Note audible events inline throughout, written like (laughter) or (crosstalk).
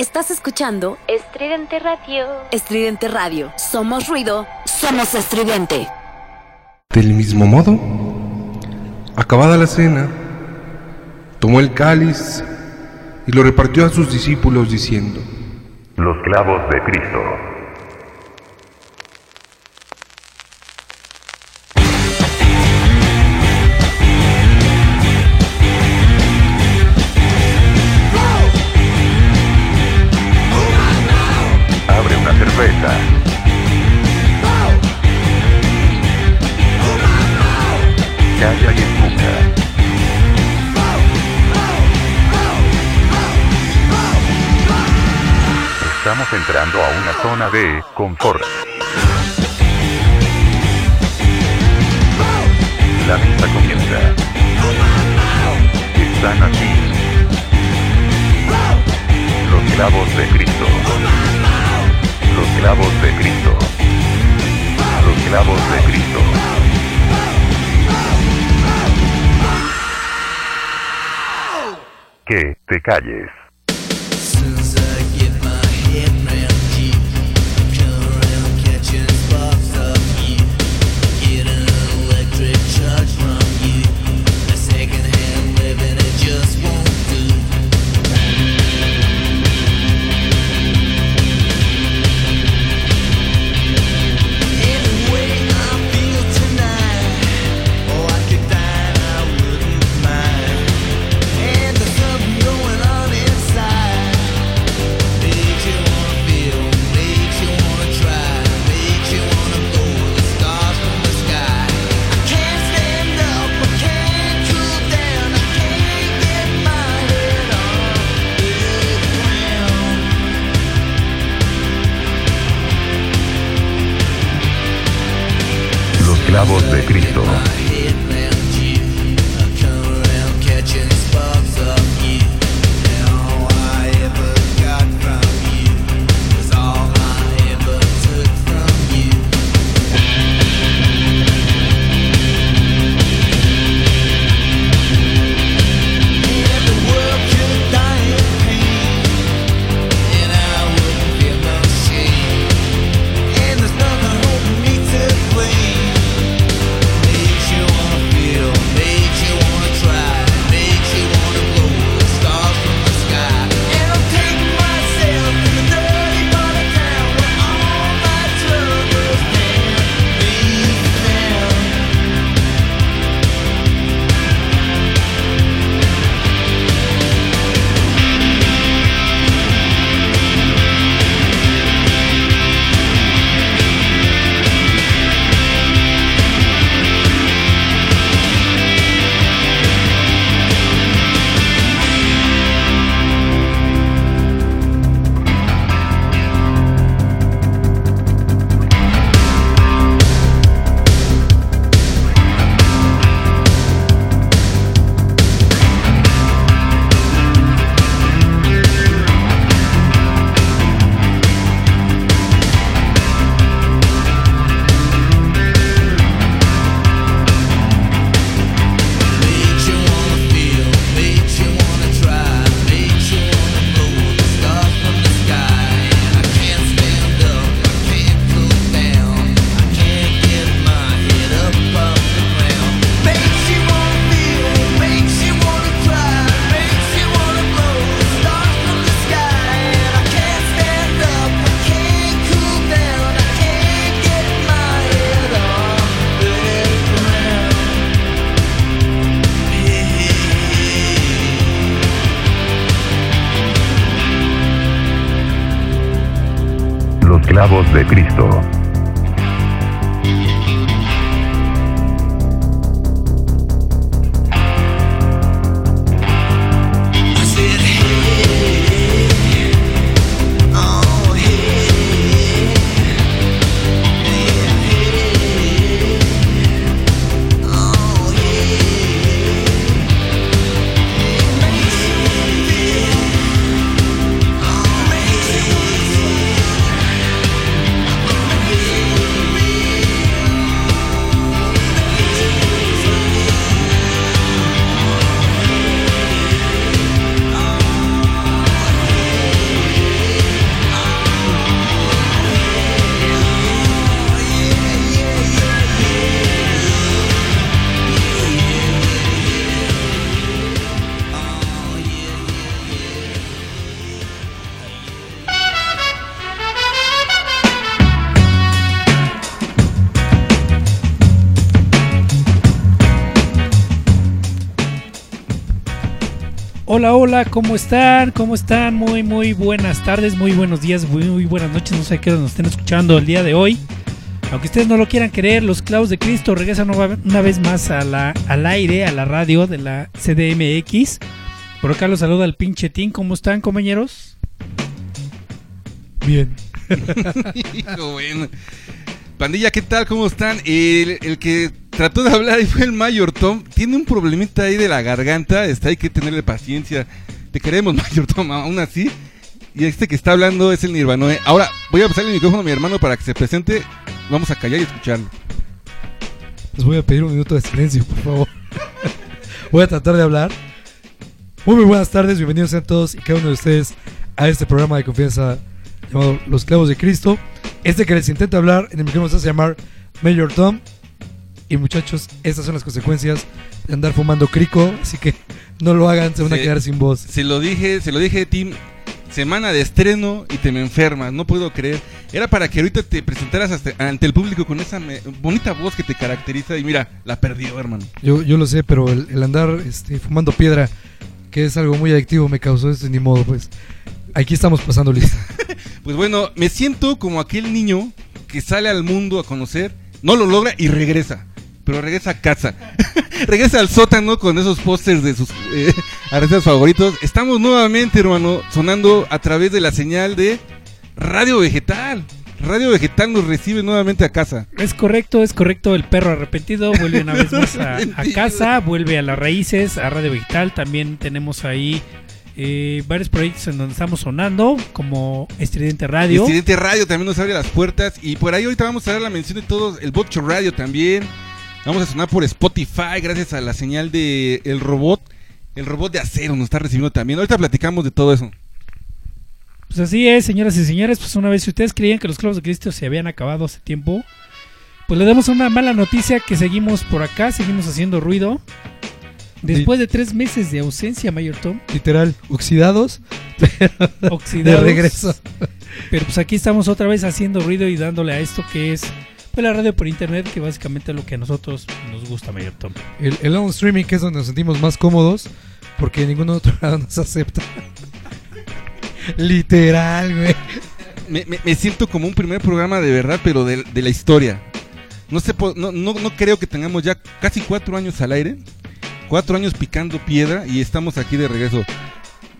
Estás escuchando Estridente Radio. Estridente Radio. Somos ruido, somos estridente. Del mismo modo, acabada la cena, tomó el cáliz y lo repartió a sus discípulos diciendo, Los clavos de Cristo. De. La misa comienza. Están aquí. Los clavos de Cristo. Los clavos de Cristo. Los clavos de Cristo. Que te calles. Cristo. Los clavos de Cristo. Hola, hola, ¿cómo están? ¿Cómo están? Muy, muy buenas tardes, muy buenos días, muy, muy buenas noches. No sé qué nos estén escuchando el día de hoy. Aunque ustedes no lo quieran creer, los clavos de Cristo regresan una una vez más a la, al aire, a la radio de la CDMX. Por acá los saluda el pinche Tim. ¿Cómo están, compañeros? Bien. (laughs) Hijo, bueno. Pandilla, ¿qué tal? ¿Cómo están? El, el que trató de hablar y fue el Mayor Tom. Tiene un problemita ahí de la garganta. Está, hay que tenerle paciencia. Te queremos, (laughs) Mayor Tom, aún así. Y este que está hablando es el Nirvanoe. Ahora voy a pasarle el micrófono a mi hermano para que se presente. Vamos a callar y escucharlo. Les voy a pedir un minuto de silencio, por favor. (laughs) voy a tratar de hablar. Muy, muy buenas tardes, bienvenidos sean todos y cada uno de ustedes a este programa de confianza llamado Los Clavos de Cristo. Este que les intenta hablar en el micrófono se hace llamar Mayor Tom. Y muchachos, estas son las consecuencias de andar fumando crico, así que no lo hagan, se van a quedar sin voz. Se lo dije, se lo dije, Tim. Semana de estreno y te me enfermas, no puedo creer. Era para que ahorita te presentaras hasta- ante el público con esa me- bonita voz que te caracteriza y mira, la perdió, hermano. Yo, yo lo sé, pero el, el andar este, fumando piedra, que es algo muy adictivo, me causó esto, ni modo, pues. Aquí estamos pasando lista. (laughs) Pues bueno, me siento como aquel niño que sale al mundo a conocer, no lo logra y regresa. Pero regresa a casa. (laughs) regresa al sótano con esos pósters de sus eh, artistas favoritos. Estamos nuevamente, hermano, sonando a través de la señal de Radio Vegetal. Radio Vegetal nos recibe nuevamente a casa. Es correcto, es correcto. El perro arrepentido vuelve una vez más a, (laughs) a casa, vuelve a las raíces, a Radio Vegetal. También tenemos ahí eh, varios proyectos en donde estamos sonando, como Estridente Radio. Presidente Radio también nos abre las puertas. Y por ahí ahorita vamos a dar la mención de todos. El Botcho Radio también. Vamos a sonar por Spotify gracias a la señal de el robot. El robot de acero nos está recibiendo también. Ahorita platicamos de todo eso. Pues así es, señoras y señores. Pues una vez, si ustedes creían que los clavos de Cristo se habían acabado hace tiempo, pues le damos una mala noticia que seguimos por acá, seguimos haciendo ruido. Después de tres meses de ausencia, Mayor Tom, Literal, oxidados, (laughs) oxidados. de regreso. Pero pues aquí estamos otra vez haciendo ruido y dándole a esto que es pues, la radio por internet, que básicamente es lo que a nosotros nos gusta, Mayor Tom. El, el on streaming que es donde nos sentimos más cómodos porque ningún otro lado nos acepta. (laughs) Literal, güey. Me, me- me siento como un primer programa de verdad, pero de, de la historia. No, sé, po- no, no, no creo que tengamos ya casi cuatro años al aire. Cuatro años picando piedra y estamos aquí de regreso.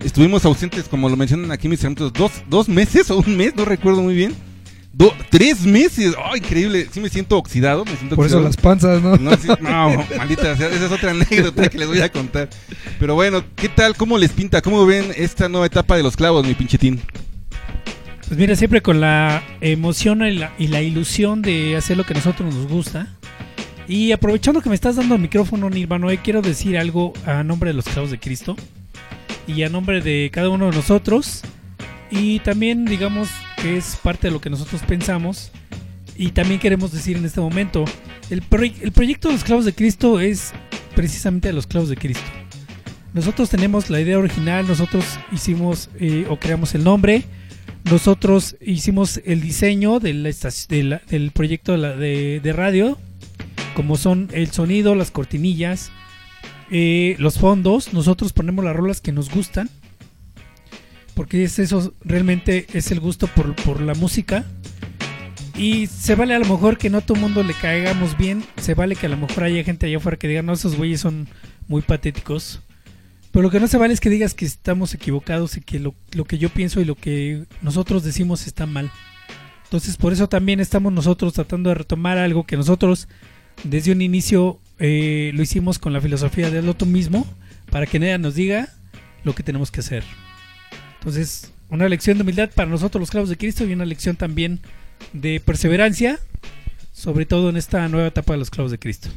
Estuvimos ausentes, como lo mencionan aquí mis hermanos, dos, dos meses o un mes, no recuerdo muy bien. Do- tres meses, oh, increíble. Sí me siento oxidado, me siento Por eso las panzas, ¿no? No, sí, no, maldita sea, esa es otra anécdota que les voy a contar. Pero bueno, ¿qué tal? ¿Cómo les pinta? ¿Cómo ven esta nueva etapa de los clavos, mi pinchetín? Pues mira, siempre con la emoción y la, y la ilusión de hacer lo que a nosotros nos gusta. Y aprovechando que me estás dando el micrófono, Nirvanoe, quiero decir algo a nombre de los clavos de Cristo y a nombre de cada uno de nosotros. Y también, digamos, que es parte de lo que nosotros pensamos. Y también queremos decir en este momento: el, proy- el proyecto de los clavos de Cristo es precisamente de los clavos de Cristo. Nosotros tenemos la idea original, nosotros hicimos eh, o creamos el nombre, nosotros hicimos el diseño del proyecto de radio, como son el sonido, las cortinillas, eh, los fondos. Nosotros ponemos las rolas que nos gustan, porque es eso, realmente es el gusto por, la música. Y se vale a lo mejor que no a todo mundo le caigamos bien, se vale que a lo mejor haya gente allá afuera que diga, no, esos güeyes son muy patéticos. Pero lo que no se vale es que digas que estamos equivocados y que lo, que yo pienso y lo que nosotros decimos está mal. Entonces por eso también estamos nosotros tratando de retomar algo que nosotros desde un inicio eh, lo hicimos con la filosofía de hazlo tú mismo para que nadie nos diga lo que tenemos que hacer. Entonces una lección de humildad para nosotros los clavos de Cristo y una lección también de perseverancia, sobre todo en esta nueva etapa de los clavos de Cristo.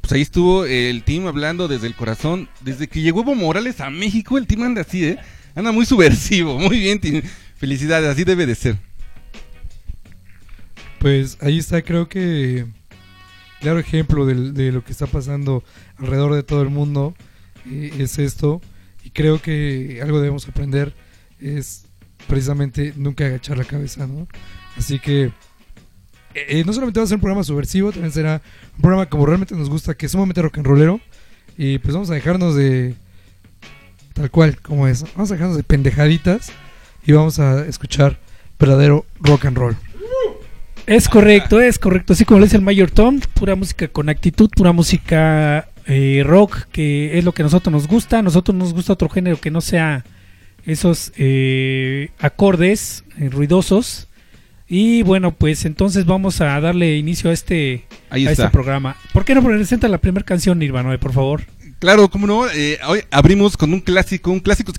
Pues ahí estuvo el team hablando desde el corazón. Desde que llegó Evo Morales a México, el team anda así, ¿eh? Anda muy subversivo. (laughs) Muy bien, team. Felicidades, así debe de ser. Pues ahí está, creo que claro ejemplo del- de, lo que está pasando alrededor de todo el mundo eh, es esto. Creo que algo debemos aprender es precisamente nunca agachar la cabeza, ¿no? Así que eh, no solamente va a ser un programa subversivo, también será un programa como realmente nos gusta, que es sumamente rock and rollero. Y pues vamos a dejarnos de tal cual, como es. Vamos a dejarnos de pendejaditas y vamos a escuchar verdadero rock and roll. Es correcto, es correcto. Así como lo dice el Mayor Tom, pura música con actitud, pura música eh, rock, que es lo que a nosotros nos gusta. A nosotros nos gusta otro género que no sea esos eh, acordes eh, ruidosos. Y bueno, pues entonces vamos a darle inicio a este, Ahí a está. este programa. ¿Por qué no presenta la primera canción, Nirvana, por favor? Claro, cómo no. eh, hoy abrimos con un clásico, un clásico.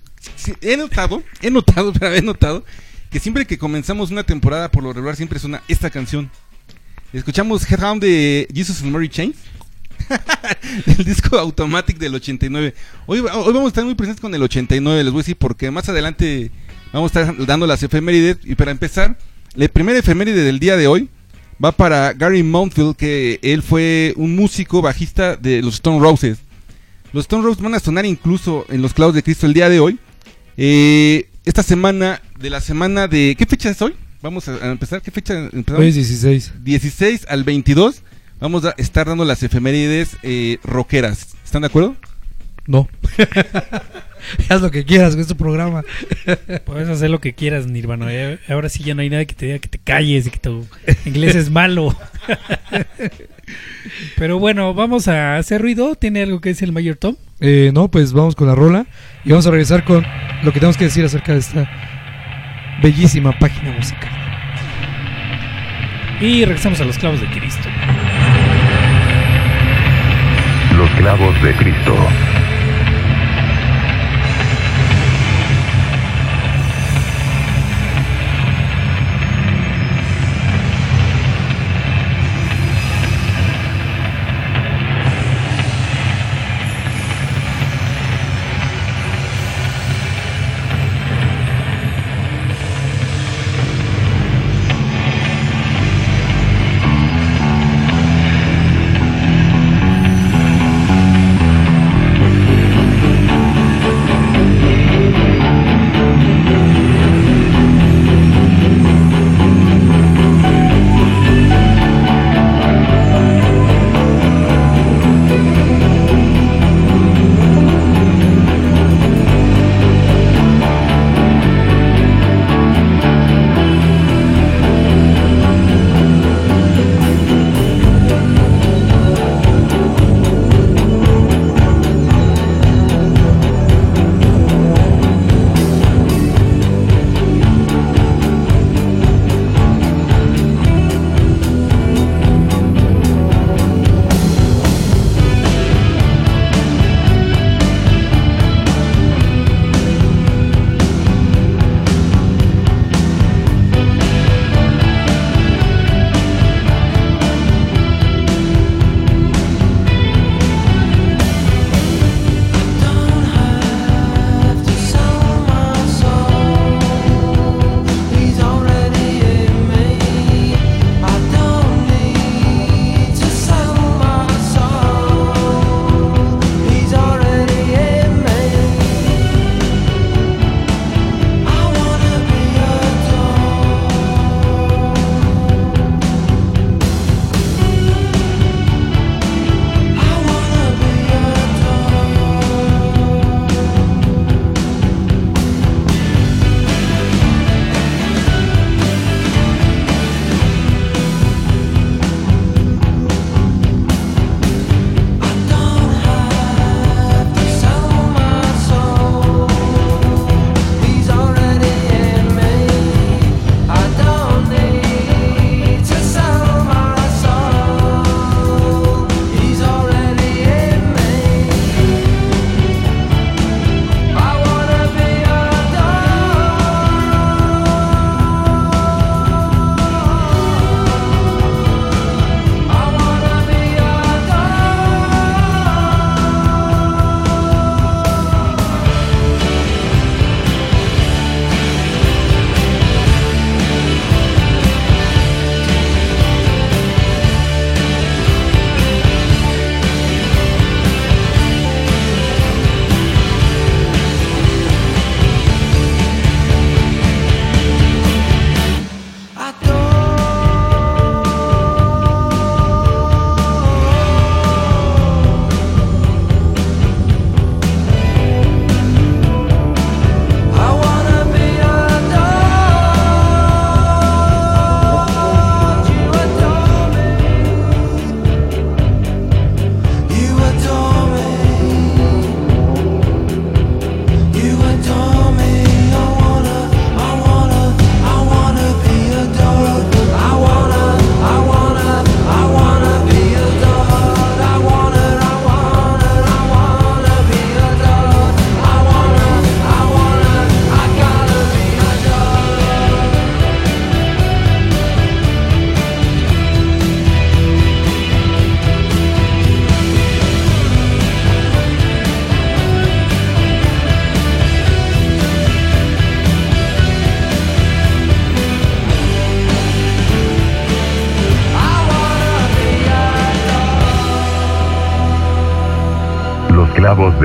He notado, he notado, (laughs) pero he notado que siempre que comenzamos una temporada, por lo regular, siempre suena esta canción. Escuchamos Headhound de Jesus and Mary Chain. (laughs) el disco Automatic del 89. Hoy, hoy vamos a estar muy presentes con el 89, les voy a decir porque más adelante vamos a estar dando las efemérides. Y para empezar, la primera efeméride del día de hoy va para Gary Mountfield, que él fue un músico bajista de los Stone Roses. Los Stone Roses van a sonar incluso en los clavos de Cristo el día de hoy. Eh, esta semana, de la semana de... ¿Qué fecha es hoy? Vamos a, a empezar. ¿Qué fecha empezamos? Hoy es 16. 16 al 22 vamos a estar dando las efemérides eh, rockeras. ¿Están de acuerdo? No. (laughs) Haz lo que quieras con este programa. (laughs) Puedes hacer lo que quieras, Nirvana. eh. Ahora sí ya no hay nadie que te diga que te calles y que tu (laughs) inglés es malo. Pero bueno, vamos a hacer ruido. ¿Tiene algo que decir el Mayor Tom? Eh, no, pues vamos con la rola y vamos a regresar con lo que tenemos que decir acerca de esta bellísima página musical. Y regresamos a los clavos de Cristo. Los clavos de Cristo.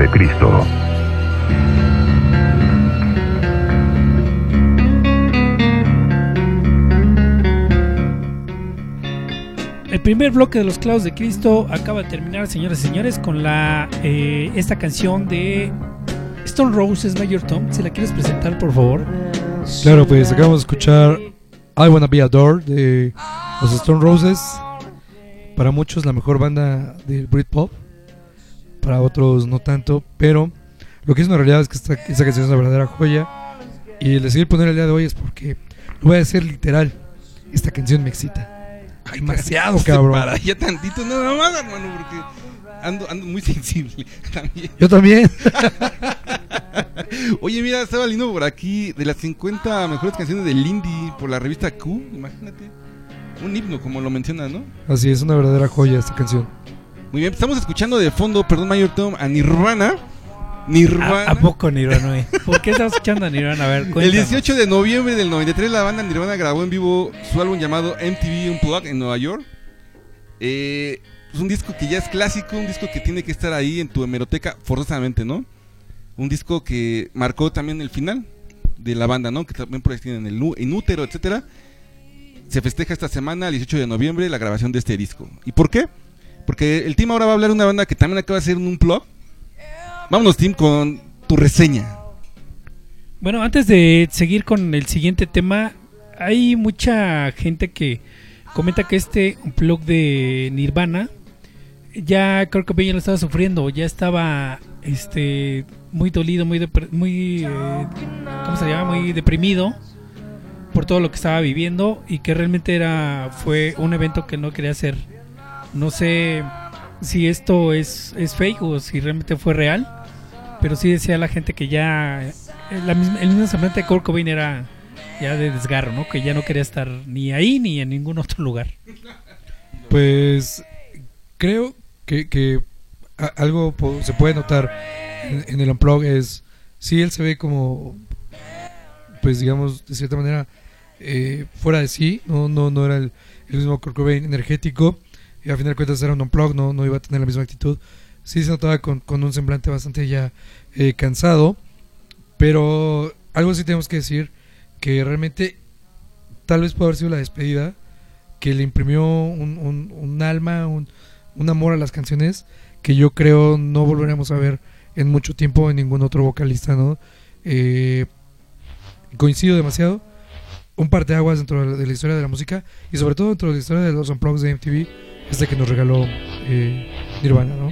De Cristo. El primer bloque de los clavos de Cristo acaba de terminar, señoras y señores, con la eh, esta canción de Stone Roses Mayor Tom. Si la quieres presentar, por favor. Claro, pues acabamos de escuchar I Wanna Be Adored de los Stone Roses. Para muchos la mejor banda del Britpop. Para otros no tanto. Pero lo que es una realidad es que esta, esta canción es una verdadera joya. Y el decidir poner el día de hoy es porque lo voy a decir literal. Esta canción me excita. Ay, Demasiado, cabrón. para ya tantito, nada más, hermano, porque ando, ando muy (laughs) sensible también. Yo también. (laughs) Oye, mira, estaba leyendo por aquí de las 50 mejores canciones del indie por la revista Q, imagínate. Un himno, como lo menciona, ¿no? Así es, una verdadera joya esta canción. Muy bien, estamos escuchando de fondo, perdón, Mayor Tom, a Nirvana. Nirvana. ¿A, a poco Nirvana? eh? ¿Por qué estás escuchando a Nirvana? A ver, El cuéntanos. 18 de noviembre del 93 la banda Nirvana grabó en vivo su álbum llamado MTV Unplugged en Nueva York. Eh, es un disco que ya es clásico, un disco que tiene que estar ahí en tu hemeroteca forzosamente, ¿no? Un disco que marcó también el final de la banda, ¿no? Que también por ahí tienen el nu- Inútero, etcétera. Se festeja esta semana, el 18 de noviembre, la grabación de este disco. ¿Y por qué? Porque el team ahora va a hablar de una banda que también acaba de hacer un Unplugged. Vámonos, team, con tu reseña. Bueno, antes de seguir con el siguiente tema, hay mucha gente que comenta que este blog de Nirvana ya creo que ya lo estaba sufriendo, ya estaba este muy dolido, muy muy eh, ¿cómo se llama? muy deprimido por todo lo que estaba viviendo y que realmente era fue un evento que no quería hacer. No sé si esto es, es fake o si realmente fue real, pero sí decía la gente que ya eh, la misma, el mismo semblante de Kurt Cobain era ya de desgarro, ¿no? Que ya no quería estar ni ahí ni en ningún otro lugar. Pues creo que, que algo se puede notar en, en el Unplug es, sí, él se ve como, pues digamos, de cierta manera, eh, fuera de sí, no, no, no era el, el mismo Kurt Cobain energético, y al final de cuentas era un Unplug, no, no iba a tener la misma actitud. Sí se notaba con, con un semblante bastante ya eh, cansado, pero algo sí tenemos que decir, que realmente tal vez puede haber sido la despedida, que le imprimió un, un- un alma, un, un amor a las canciones que yo creo no volveremos a ver en mucho tiempo en ningún otro vocalista, ¿no? Eh, coincido demasiado. Un par de aguas dentro de la, de la historia de la música y sobre todo dentro de la historia de los unplugs de MTV, este que nos regaló eh, Nirvana, ¿no?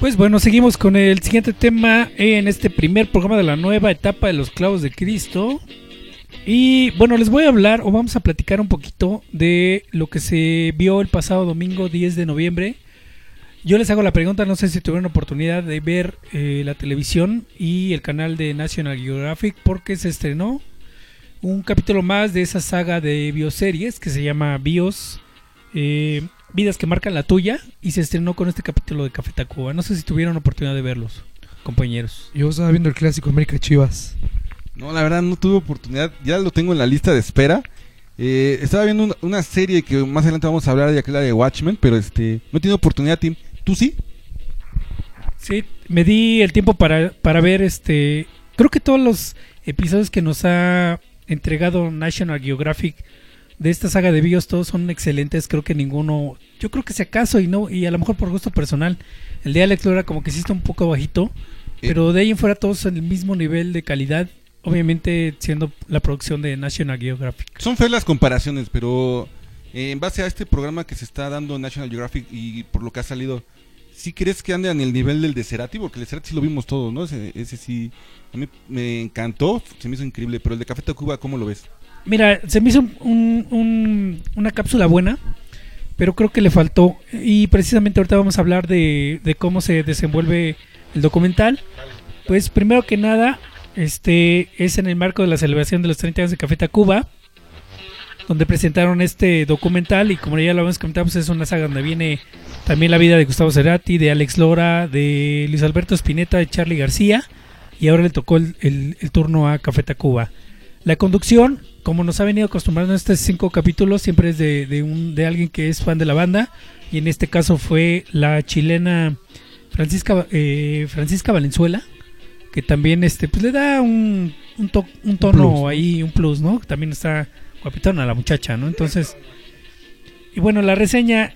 Pues bueno, seguimos con el siguiente tema en este primer programa de la nueva etapa de los clavos de Cristo. Y bueno, les voy a hablar o vamos a platicar un poquito de lo que se vio el pasado domingo 10 de noviembre. Yo les hago la pregunta, no sé si tuvieron oportunidad de ver eh, la televisión y el canal de National Geographic porque se estrenó un capítulo más de esa saga de bioseries que se llama Bios, eh, Vidas que marcan la tuya y se estrenó con este capítulo de Café Tacuba. No sé si tuvieron oportunidad de verlos, compañeros. Yo estaba viendo el clásico América Chivas. No, la verdad no tuve oportunidad. Ya lo tengo en la lista de espera. Eh, estaba viendo una, una serie que más adelante vamos a hablar de aquella de Watchmen, pero este no he tenido oportunidad, Tim. ¿Tú sí? Sí, me di el tiempo para, para ver este. Creo que todos los episodios que nos ha entregado National Geographic de esta saga de bios todos son excelentes. Creo que ninguno. Yo creo que si acaso y no y a lo mejor por gusto personal, el de Alex Lora como que sí está un poco bajito, pero de ahí en fuera todos en el mismo nivel de calidad. Obviamente siendo la producción de National Geographic. Son feas las comparaciones, pero eh, en base a este programa que se está dando National Geographic y por lo que ha salido, ¿sí crees que ande en el nivel del de Cerati? Porque el de Cerati sí lo vimos todos, ¿no? Ese, ese sí, a mí me encantó, se me hizo increíble, pero el de Café Tacuba, ¿cómo lo ves? Mira, se me hizo un- una cápsula buena, pero creo que le faltó. Y precisamente ahorita vamos a hablar de, de cómo se desenvuelve el documental. Pues primero que nada, este es en el marco de la celebración de los 30 años de Café Tacuba, donde presentaron este documental y como ya lo habíamos comentado, pues es una saga donde viene también la vida de Gustavo Cerati, de Alex Lora, de Luis Alberto Spinetta, de Charlie García y ahora le tocó el, el- el turno a Café Tacuba. La conducción, como nos ha venido acostumbrando en estos cinco capítulos, siempre es de, de un, de alguien que es fan de la banda. Y en este caso fue la chilena Francisca, eh, Francisca Valenzuela, que también este, pues le da un, un, to- un tono plus, ahí, un plus, ¿no? También está guapitona la muchacha, ¿no? Entonces, y bueno, la reseña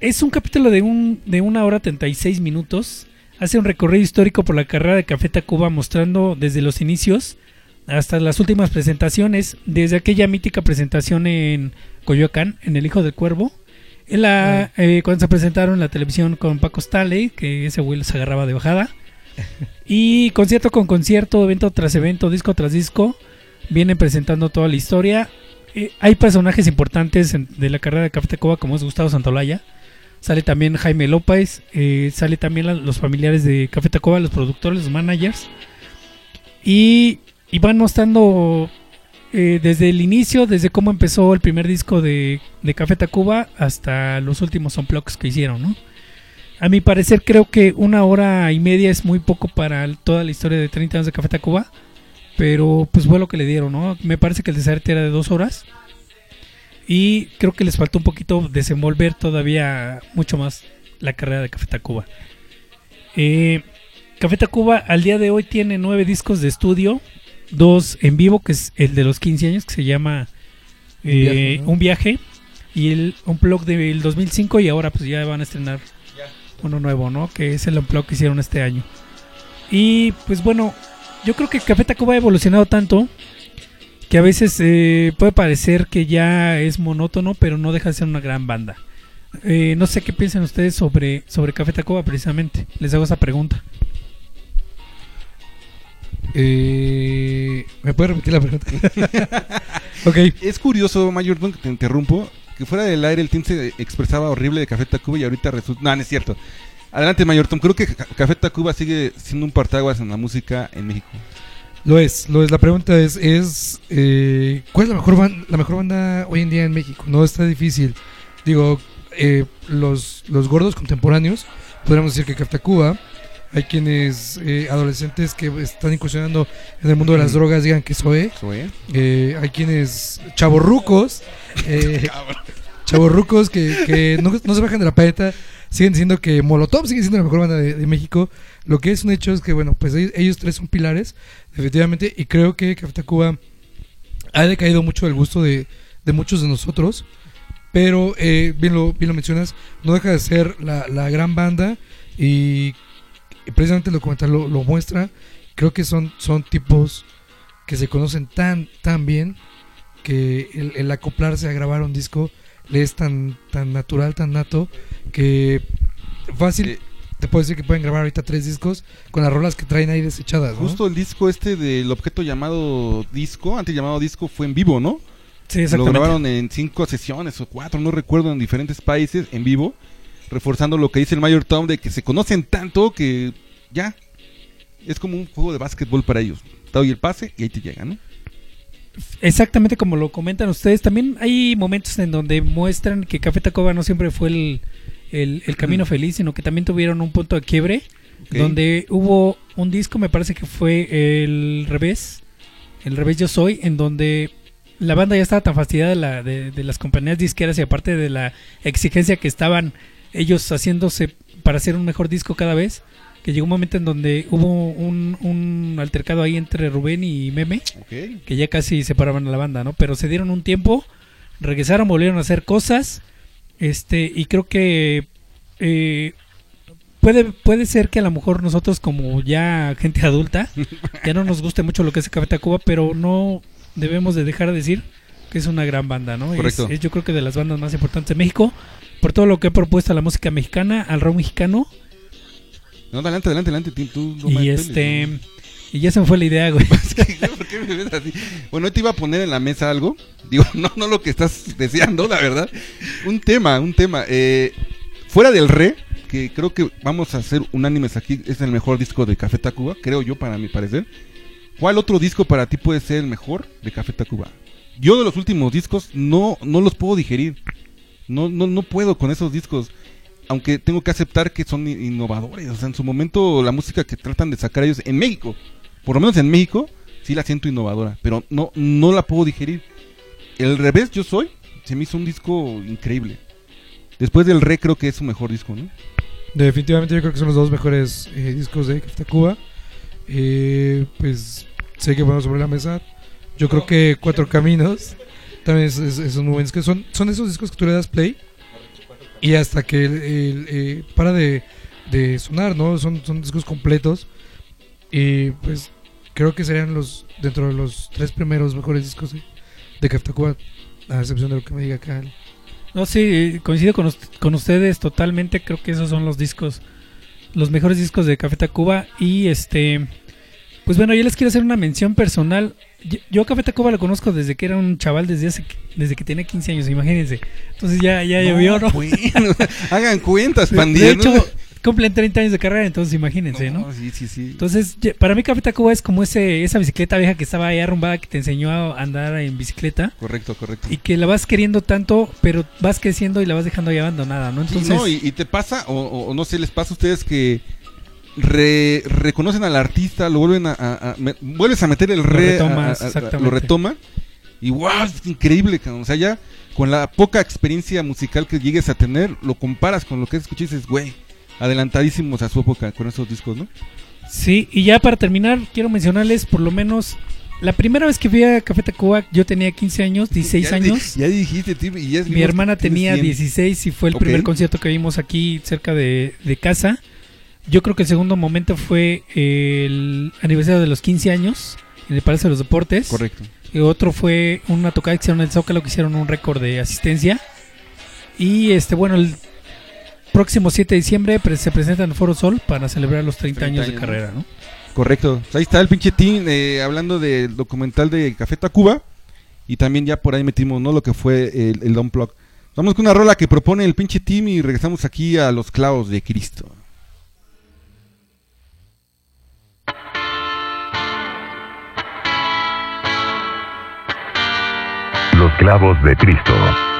es un capítulo de, un, de una hora 36 minutos. Hace un recorrido histórico por la carrera de Café Tacuba mostrando desde los inicios hasta las últimas presentaciones, desde aquella mítica presentación en Coyoacán, en El Hijo del Cuervo. En la, eh, cuando se presentaron en la televisión con Paco Stanley, que ese güey los agarraba de bajada. (laughs) Y concierto con concierto, evento tras evento, disco tras disco, vienen presentando toda la historia. Eh, hay personajes importantes de la carrera de Café Tacuba, como es Gustavo Santolaya. Sale también Jaime López, eh, sale también los familiares de Café Tacuba, los productores, los managers. Y, y van mostrando eh, desde el inicio, desde cómo empezó el primer disco de, de Café Tacuba hasta los últimos unplugs que hicieron, ¿no? A mi parecer creo que una hora y media es muy poco para toda la historia de 30 años de Café Tacuba. Pero pues fue lo que le dieron, ¿no? Me parece que el desarte era de dos horas. Y creo que les faltó un poquito desenvolver todavía mucho más la carrera de Café Tacuba. Eh, Café Tacuba al día de hoy tiene nueve discos de estudio, dos en vivo, que es el de los 15 años, que se llama Un eh, viaje, ¿no? Un viaje, y el Unplug del 2005, y ahora pues ya van a estrenar uno nuevo, ¿no? Que es el Unplug que hicieron este año. Y pues bueno, yo creo que Café Tacuba ha evolucionado tanto que a veces eh, puede parecer que ya es monótono, pero no deja de ser una gran banda. Eh, no sé qué piensan ustedes sobre, sobre Café Tacuba precisamente. Les hago esa pregunta. Eh, ¿Me puede repetir la pregunta? (laughs) ok. Es curioso, Mayor, que te interrumpo, que fuera del aire el team se expresaba horrible de Café Tacuba y ahorita resulta... No, no es cierto. Adelante, Mayor Tom. Creo que Ca- Café Tacuba sigue siendo un partaguas en la música en México. Lo es, lo es. La pregunta es, es eh, ¿cuál es la mejor, ban- la mejor banda hoy en día en México? No está difícil. Digo, eh, los, los gordos contemporáneos, podríamos decir que Café Tacuba. Hay quienes, eh, adolescentes que están incursionando en el mundo de las Mm. drogas, digan que Zoé. Eh, hay quienes, chavorrucos, (laughs) eh, chavorrucos que, que no, se bajan de la paleta, siguen diciendo que Molotov sigue siendo la mejor banda de, México. Lo que es un hecho es que, bueno, pues ellos, tres son pilares, definitivamente, y creo que Café Tacuba ha decaído mucho el gusto de, muchos de nosotros. Pero, eh, bien, lo, bien lo mencionas, no deja de ser la, gran banda y, precisamente el documental lo, muestra. Creo que son, son tipos que se conocen tan, tan bien que el acoplarse a grabar un disco le es tan, tan natural, tan nato, que fácil, te puedo decir que pueden grabar ahorita tres discos con las rolas que traen ahí desechadas, ¿no? Justo el disco este del objeto llamado disco, antes llamado disco, fue en vivo, ¿no? Sí, Lo grabaron en cinco sesiones o cuatro, no recuerdo, en diferentes países, en vivo, reforzando lo que dice el Mayor Tom de que se conocen tanto que ya es como un juego de básquetbol para ellos. Te doy el pase y ahí te llega, ¿no? Exactamente como lo comentan ustedes. También hay momentos en donde muestran que Café Tacuba no siempre fue el, el- el camino Mm. feliz, sino que también tuvieron un punto de quiebre, donde hubo un disco, me parece que fue el revés, el revés Yo Soy, en donde la banda ya estaba tan fastidiada de, la- de- de las compañías disqueras y aparte de la exigencia que estaban ellos haciéndose para hacer un mejor disco cada vez, que llegó un momento en donde hubo un, un altercado ahí entre Rubén y Meme Ok. que ya casi separaban a la banda, ¿no? Pero se dieron un tiempo, regresaron, volvieron a hacer cosas, este, y creo que eh, puede, puede ser que a lo mejor nosotros como ya gente adulta, (laughs) ya no nos guste mucho lo que es Café Tacuba, pero no debemos de dejar de decir que es una gran banda, ¿no? Es- Correcto. Es, yo creo que de las bandas más importantes de México, por todo lo que ha propuesto a la música mexicana, al rock mexicano, No, adelante, adelante, adelante. Tim, Tú, no y este... Y ya se me fue la idea, güey. (laughs) ¿Por qué me ves así? Bueno, hoy te iba a poner en la mesa algo. Digo, (laughs) no, no lo que estás deseando, la verdad. Un tema, un tema. Eh, fuera del re, que creo que vamos a ser unánimes aquí, es el mejor disco de Café Tacuba, creo yo, para mi parecer. ¿Cuál otro disco para ti puede ser el mejor de Café Tacuba? Yo de los últimos discos no, no los puedo digerir. No, no, no puedo con esos discos. Aunque tengo que aceptar que son innovadores. O sea, en su momento la música que tratan de sacar ellos en México, por lo menos en México, sí la siento innovadora. Pero no, no la puedo digerir. El revés, yo soy, se me hizo un disco increíble. Después del re creo que es su mejor disco, ¿no? Definitivamente yo creo que son los dos mejores eh, discos de Café Tacuba. Eh, pues sé que ponemos sobre la mesa. Yo creo que Cuatro Caminos también es, es- es un buen disco. Son, son esos discos que tú le das play y hasta que el- eh, para de, de sonar, ¿no? Son, son discos completos. Y pues creo que serían los dentro de los tres primeros mejores discos de, de Café Tacuba, a excepción de lo que me diga acá. No, sí, coincido con, con ustedes totalmente. Creo que esos son los discos, los mejores discos de Café Tacuba. Y este, pues bueno, yo les quiero hacer una mención personal. Yo, yo a Café Tacuba lo conozco desde que era un chaval, desde hace, desde que tenía 15 años, imagínense. Entonces ya, ya llovió, ¿no? Bueno, (laughs) hagan cuentas, pandilla. de ¿no? hecho, cumplen 30 años de carrera, entonces imagínense, ¿no? Sí, sí, sí. Entonces, para mí Café Tacuba es como ese, esa bicicleta vieja que estaba ahí arrumbada que te enseñó a andar en bicicleta Correcto, correcto. y que la vas queriendo tanto, pero vas creciendo y la vas dejando ahí abandonada, ¿no? Sí, Entonces, no, y, y te pasa, o- o no sé, les pasa a ustedes que re- reconocen al artista, lo vuelven a, a- a- me- vuelves a meter el re, retomas, a- lo retoma y wow, es increíble, cabrón. o sea, ya con la poca experiencia musical que llegues a tener, lo comparas con lo que escuchas y dices, güey, adelantadísimos a su época con esos discos, ¿no? sí, y ya para terminar, quiero mencionarles por lo menos la primera vez que fui a Café Tacuba, yo tenía 15 años, 16 Ya años. Ya dijiste, tío, y ya Mi hermana tenía 100. 16 y fue el Ok. primer concierto que vimos aquí cerca de, de casa. Yo creo que el segundo momento fue el aniversario de los 15 años en el Palacio de los Deportes. Correcto. Y otro fue una tocada que hicieron en el Zócalo, que hicieron un récord de asistencia. Y este, bueno, el próximo 7 de diciembre se presenta en el Foro Sol para celebrar los 30, 30 años de carrera, ¿no? Correcto. Ahí está el pinche team eh, hablando del documental de Café Tacuba. Y también ya por ahí metimos ¿no? lo que fue el, el Unplug. Vamos con una rola que propone el pinche team y regresamos aquí a los clavos de Cristo. Los clavos de Cristo.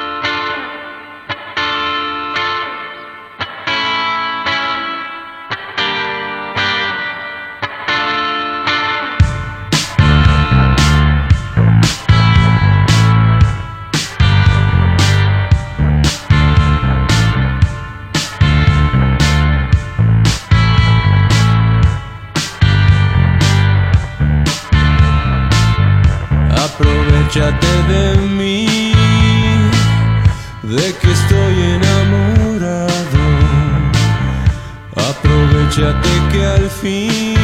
Fin.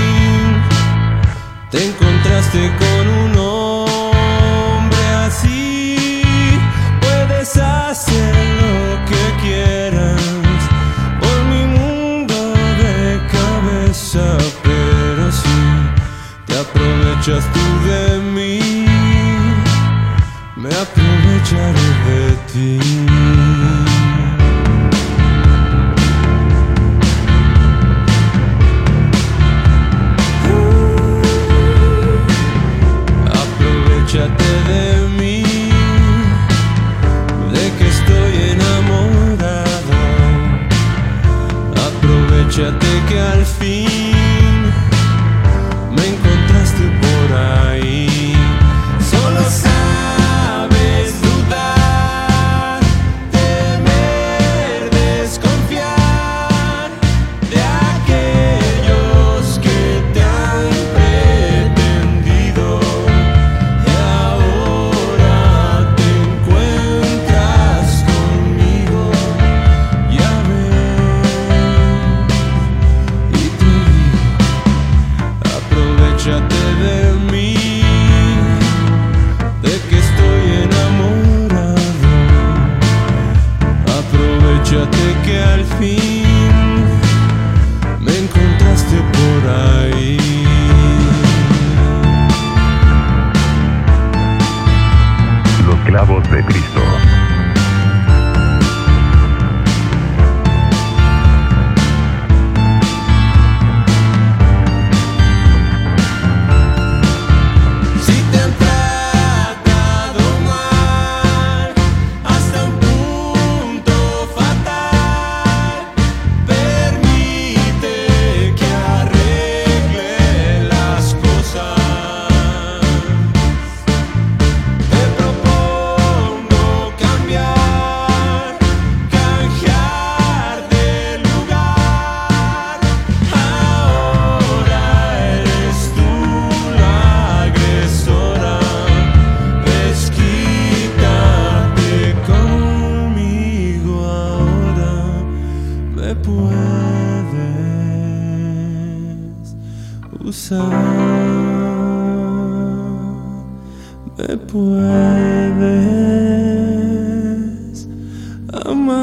Te encontraste con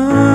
one.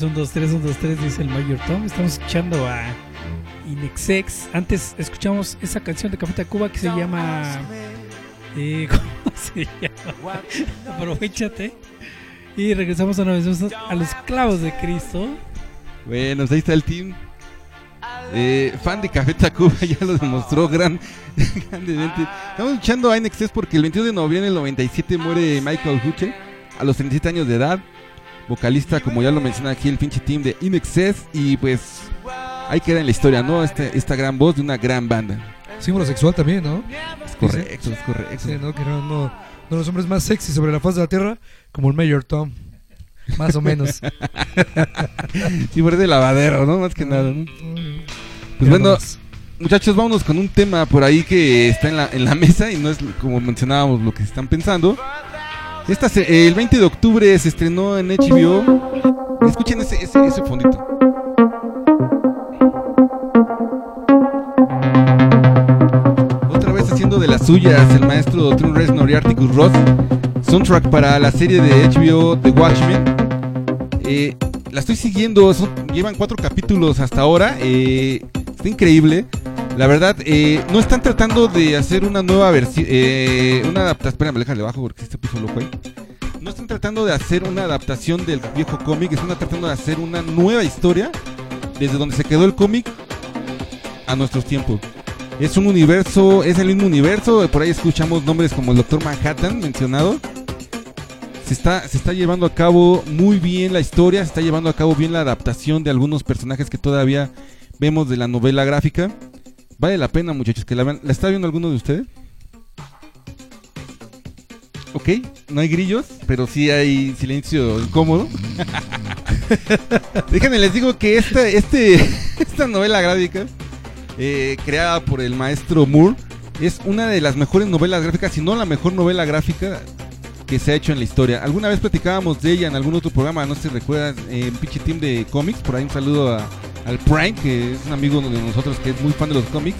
Tiempo de vals, 1, 2, 3, 1, 2, 3, dice el Mayor Tom. Estamos escuchando a Inexex. Antes escuchamos esa canción de Café Tacuba que se llama. eh, (laughs) ¿Cómo se llama? Aprovechate. Y regresamos una vez más a los clavos de Cristo. Bueno, pues ahí está el team. Eh, fan de Café Tacuba, (laughs) ya lo demostró gran, (laughs) grandemente. Estamos escuchando a NXS porque el 21 de noviembre del 97 muere Michael Huche a los 37 años de edad. Vocalista, como ya lo menciona aquí, el pinche team de INXS. Y pues ahí queda en la historia, ¿no? Este, esta gran voz de una gran banda. Símbolo sexual también, ¿no? Es correcto, es correcto. Sí, ¿no? Que no, no, no de los hombres más sexy sobre la faz de la tierra, como el Mayor Tom. Más o menos. (laughs) Sí, parece lavadero, ¿no? Más que nada, ¿no? Mm. Pues bueno, muchachos, vámonos con un tema por ahí que está en la, en la mesa y no es como mencionábamos lo que están pensando. Esta el 20 de octubre se estrenó en HBO. Escuchen ese, ese, ese fondito. Otra vez haciendo de las suyas el maestro Trent Reznor y Articus Ross. Soundtrack para la serie de HBO The Watchmen. Eh, la estoy siguiendo, llevan cuatro capítulos hasta ahora. eh, está increíble. La verdad, eh, no están tratando de hacer una nueva versión. Eh, una adaptación. Espérame, déjale abajo porque se puso loco ahí. No están tratando de hacer una adaptación del viejo cómic, están tratando de hacer una nueva historia desde donde se quedó el cómic a nuestros tiempos. Es un universo, es el mismo universo, por ahí escuchamos nombres como el Doctor Manhattan mencionado. Se está, se está llevando a cabo muy bien la historia, se está llevando a cabo bien la adaptación de algunos personajes que todavía vemos de la novela gráfica. Vale la pena, muchachos, que la vean. ¿La está viendo alguno de ustedes? Ok, no hay grillos, pero sí hay silencio incómodo. (laughs) Déjenme les digo que esta, este, (laughs) esta novela gráfica, eh, creada por el maestro Moore, es una de las mejores novelas gráficas, si no la mejor novela gráfica que se ha hecho en la historia. Alguna vez platicábamos de ella en algún otro programa, no sé si recuerdan, en Pinche Team de Comics. Por ahí un saludo a- al Prime, que es un amigo de nosotros que es muy fan de los cómics.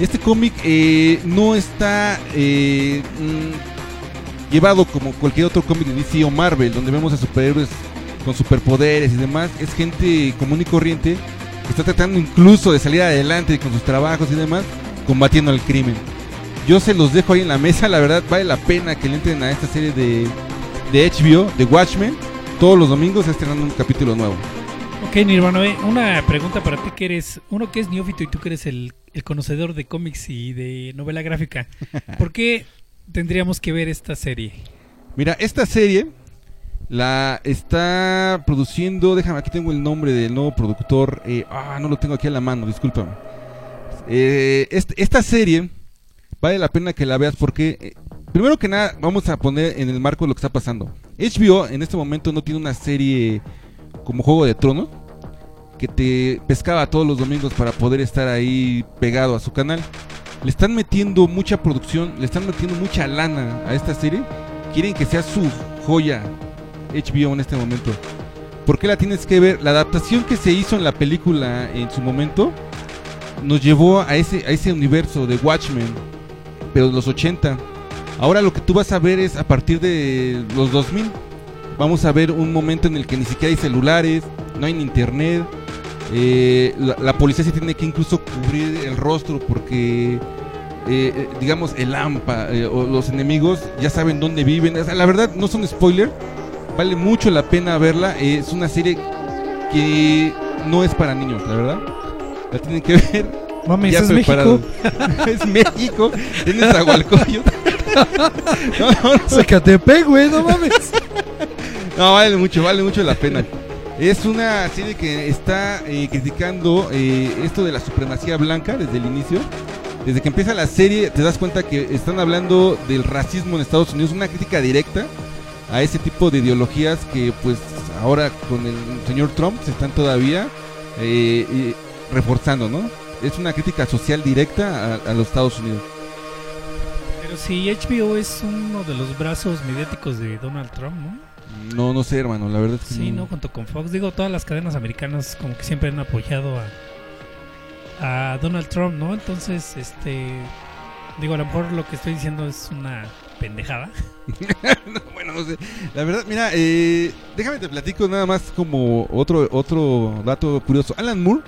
Este cómic eh, no está eh, mm, llevado como cualquier otro cómic de DC o Marvel, donde vemos a superhéroes con superpoderes y demás. Es gente común y corriente que está tratando incluso de salir adelante con sus trabajos y demás, combatiendo el crimen. Yo se los dejo ahí en la mesa, la verdad vale la pena que le entren a esta serie de, de HBO, de Watchmen. Todos los domingos estrenando un capítulo nuevo. Ok, Nirvana, una pregunta para ti que eres uno que es neófito y tú que eres el, el conocedor de cómics y de novela gráfica. (laughs) ¿Por qué tendríamos que ver esta serie? Mira, esta serie la está produciendo, déjame, aquí tengo el nombre del nuevo productor. eh, ah, no lo tengo aquí a la mano, discúlpame. Eh, est- esta serie vale la pena que la veas porque, eh, primero que nada, vamos a poner en el marco lo que está pasando. HBO en este momento no tiene una serie como Juego de Tronos que te pescaba todos los domingos para poder estar ahí pegado a su canal. Le están metiendo mucha producción, le están metiendo mucha lana a esta serie. Quieren que sea su joya HBO en este momento. ¿Por qué la tienes que ver? La adaptación que se hizo en la película en su momento nos llevó a ese, a ese universo de Watchmen, pero de los 80. Ahora lo que tú vas a ver es a partir de los 2000. Vamos a ver un momento en el que ni siquiera hay celulares, no hay ni internet. eh, la, la policía se tiene que incluso cubrir el rostro porque, eh, eh, digamos, el AMPA eh, o los enemigos ya saben dónde viven. O sea, la verdad, no son spoiler. Vale mucho la pena verla. eh, es una serie que no es para niños, la verdad. La tienen que (laughs) ver Mames, ya es México. (laughs) es México, es Nezahualcóyotl. (laughs) no, no, no. Zacatepec, güey, no mames. No, vale mucho, vale mucho la pena. Es una serie que está eh, criticando eh, esto de la supremacía blanca desde el inicio. Desde que empieza la serie te das cuenta que están hablando del racismo en Estados Unidos, una crítica directa a ese tipo de ideologías que pues ahora con el señor Trump se están todavía eh, eh, reforzando, ¿no? Es una crítica social directa a, a los Estados Unidos. Pero si HBO es uno de los brazos mediáticos de Donald Trump, ¿no? No, no sé, hermano, la verdad es que Sí, no. ¿no? Junto con Fox. Digo, todas las cadenas americanas como que siempre han apoyado a, a Donald Trump, ¿no? Entonces, este... Digo, a lo mejor lo que estoy diciendo es una pendejada. (laughs) No, bueno, no sé. La verdad, mira, eh, déjame te platico nada más como otro otro dato curioso. Alan Moore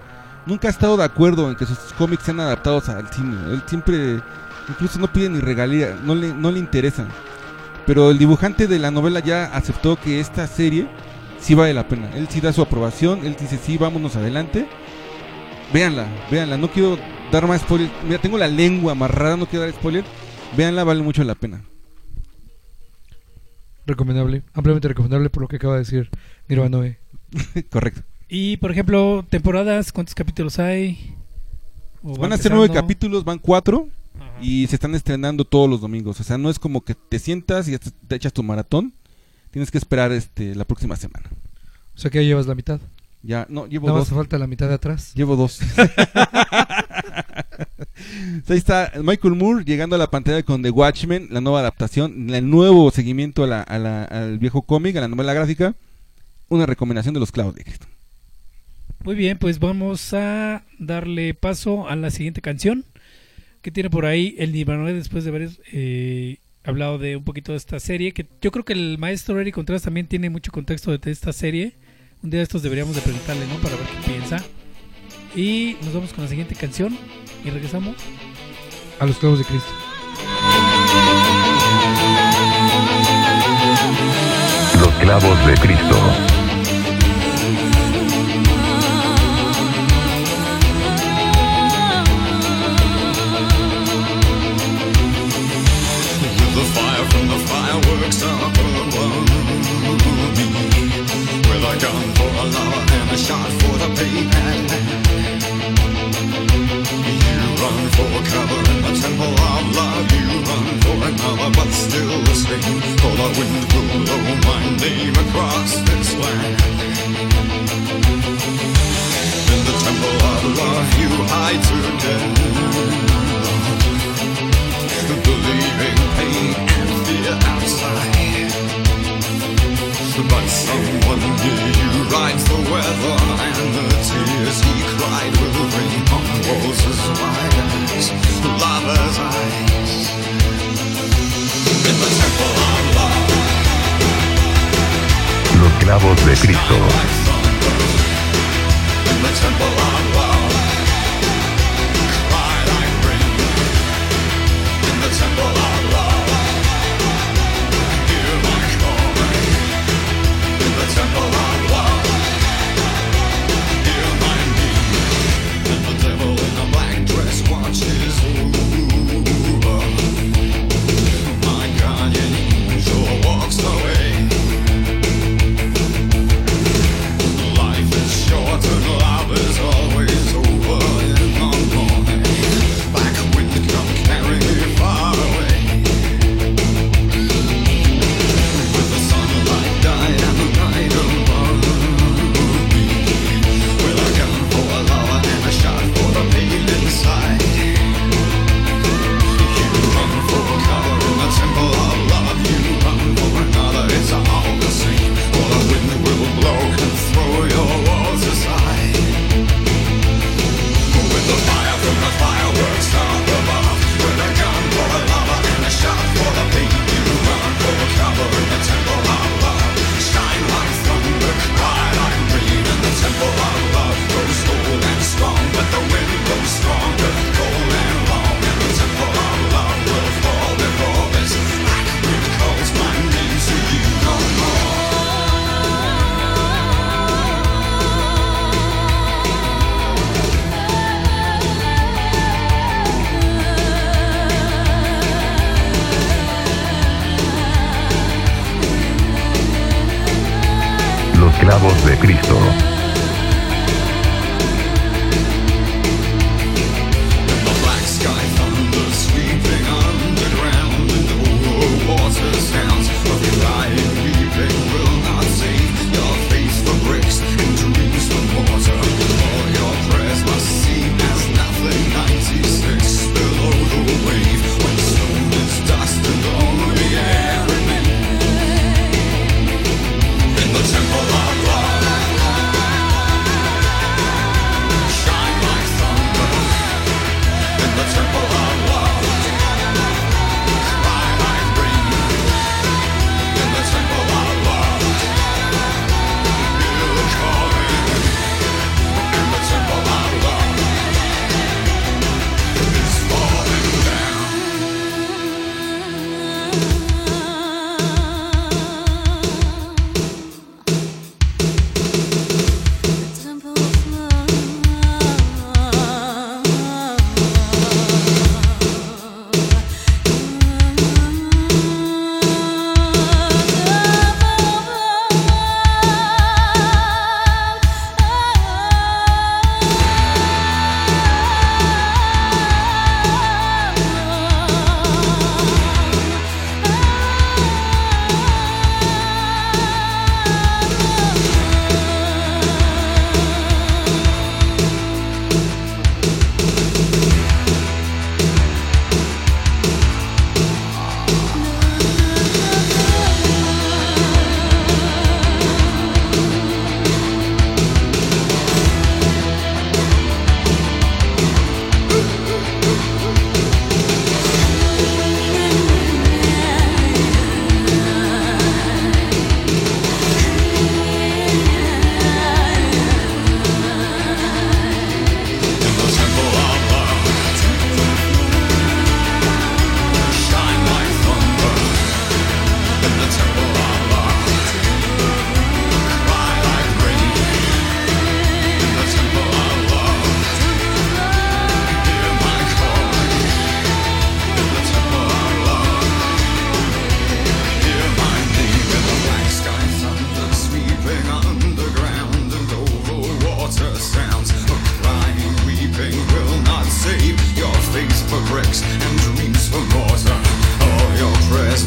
nunca ha estado de acuerdo en que sus cómics sean adaptados al cine. Él siempre, incluso no pide ni regalía, no le, no le interesan. Pero el dibujante de la novela ya aceptó que esta serie sí vale la pena. Él sí da su aprobación, él dice sí, vámonos adelante. Véanla, véanla, no quiero dar más spoiler. Mira, tengo la lengua amarrada, no quiero dar spoiler. Véanla, vale mucho la pena. Recomendable, ampliamente recomendable por lo que acaba de decir Nirvanoe. (laughs) Correcto. Y, por ejemplo, temporadas, ¿cuántos capítulos hay? ¿O Van a ser nueve capítulos, van cuatro Ajá. y se están estrenando todos los domingos. O sea, no es como que te sientas y te echas tu maratón. Tienes que esperar este la próxima semana. O sea que ya llevas la mitad. Ya, no, llevo Nada más dos. te falta la mitad de atrás. Llevo dos. (laughs) Ahí está Michael Moore llegando a la pantalla con The Watchmen, la nueva adaptación, el nuevo seguimiento a la- a la- al viejo cómic, a la novela gráfica. Una recomendación de los Cristo. Muy bien, pues vamos a darle paso a la siguiente canción que tiene por ahí el Nirvana después de haber eh, hablado de un poquito de esta serie, que yo creo que el maestro Eric Contreras también tiene mucho contexto de esta serie. Un día de estos deberíamos de preguntarle, ¿no? Para ver qué piensa. Y nos vamos con la siguiente canción y regresamos. A los clavos de Cristo. Los clavos de Cristo. From the fireworks up above me. With a gun for a and a shot for the You run for cover in the temple of love. You run for but still the same. For the wind blow my name across this land. In the temple of love you hide believing pain outside. But someone near you rides the weather, and the tears he cried will rain on walls wide as lover's eyes. In the temple of love, Los clavos de Cristo. In the temple of love, cry like rain. In the temple of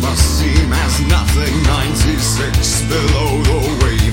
must seem as nothing. 96 below the wave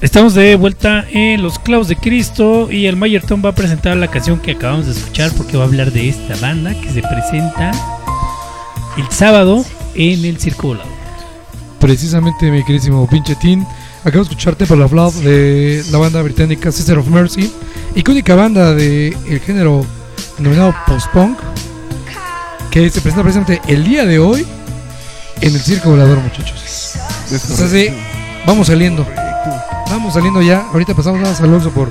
Estamos de vuelta en Los Clavos de Cristo y el Mayer Tom va a presentar la canción que acabamos de escuchar porque va a hablar de esta banda que se presenta el sábado en el Circo Volador. Precisamente, mi queridísimo pinche Tin. Acabo de escuchar Temple of Love de la banda británica Sister of Mercy, icónica banda del género denominado post-punk, que se presenta precisamente el día de hoy en el Circo Volador, muchachos. Es O sea, sí, vamos saliendo. Vamos saliendo ya. Ahorita pasamos nada más al Oxxo por,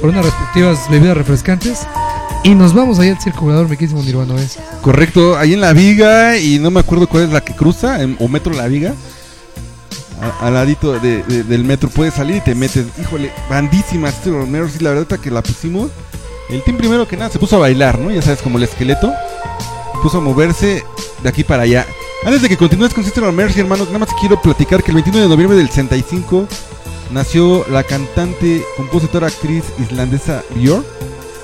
por unas respectivas bebidas refrescantes. Y nos vamos allá al Circo Volador, mi queridísimo Nirvana. Correcto, ahí en la viga y no me acuerdo cuál es la que cruza, o metro la viga. A- Al ladito de- de- del metro puedes salir y te metes. Híjole, bandísima Sister of Mercy, la verdad que la pusimos. El team primero que nada se puso a bailar, ¿no? Ya sabes, como el esqueleto. Puso a moverse de aquí para allá. Antes de que continúes con Sister Mercy, hermanos, nada más quiero platicar que el 21 de noviembre del 65 nació la cantante, compositora, actriz islandesa Björk.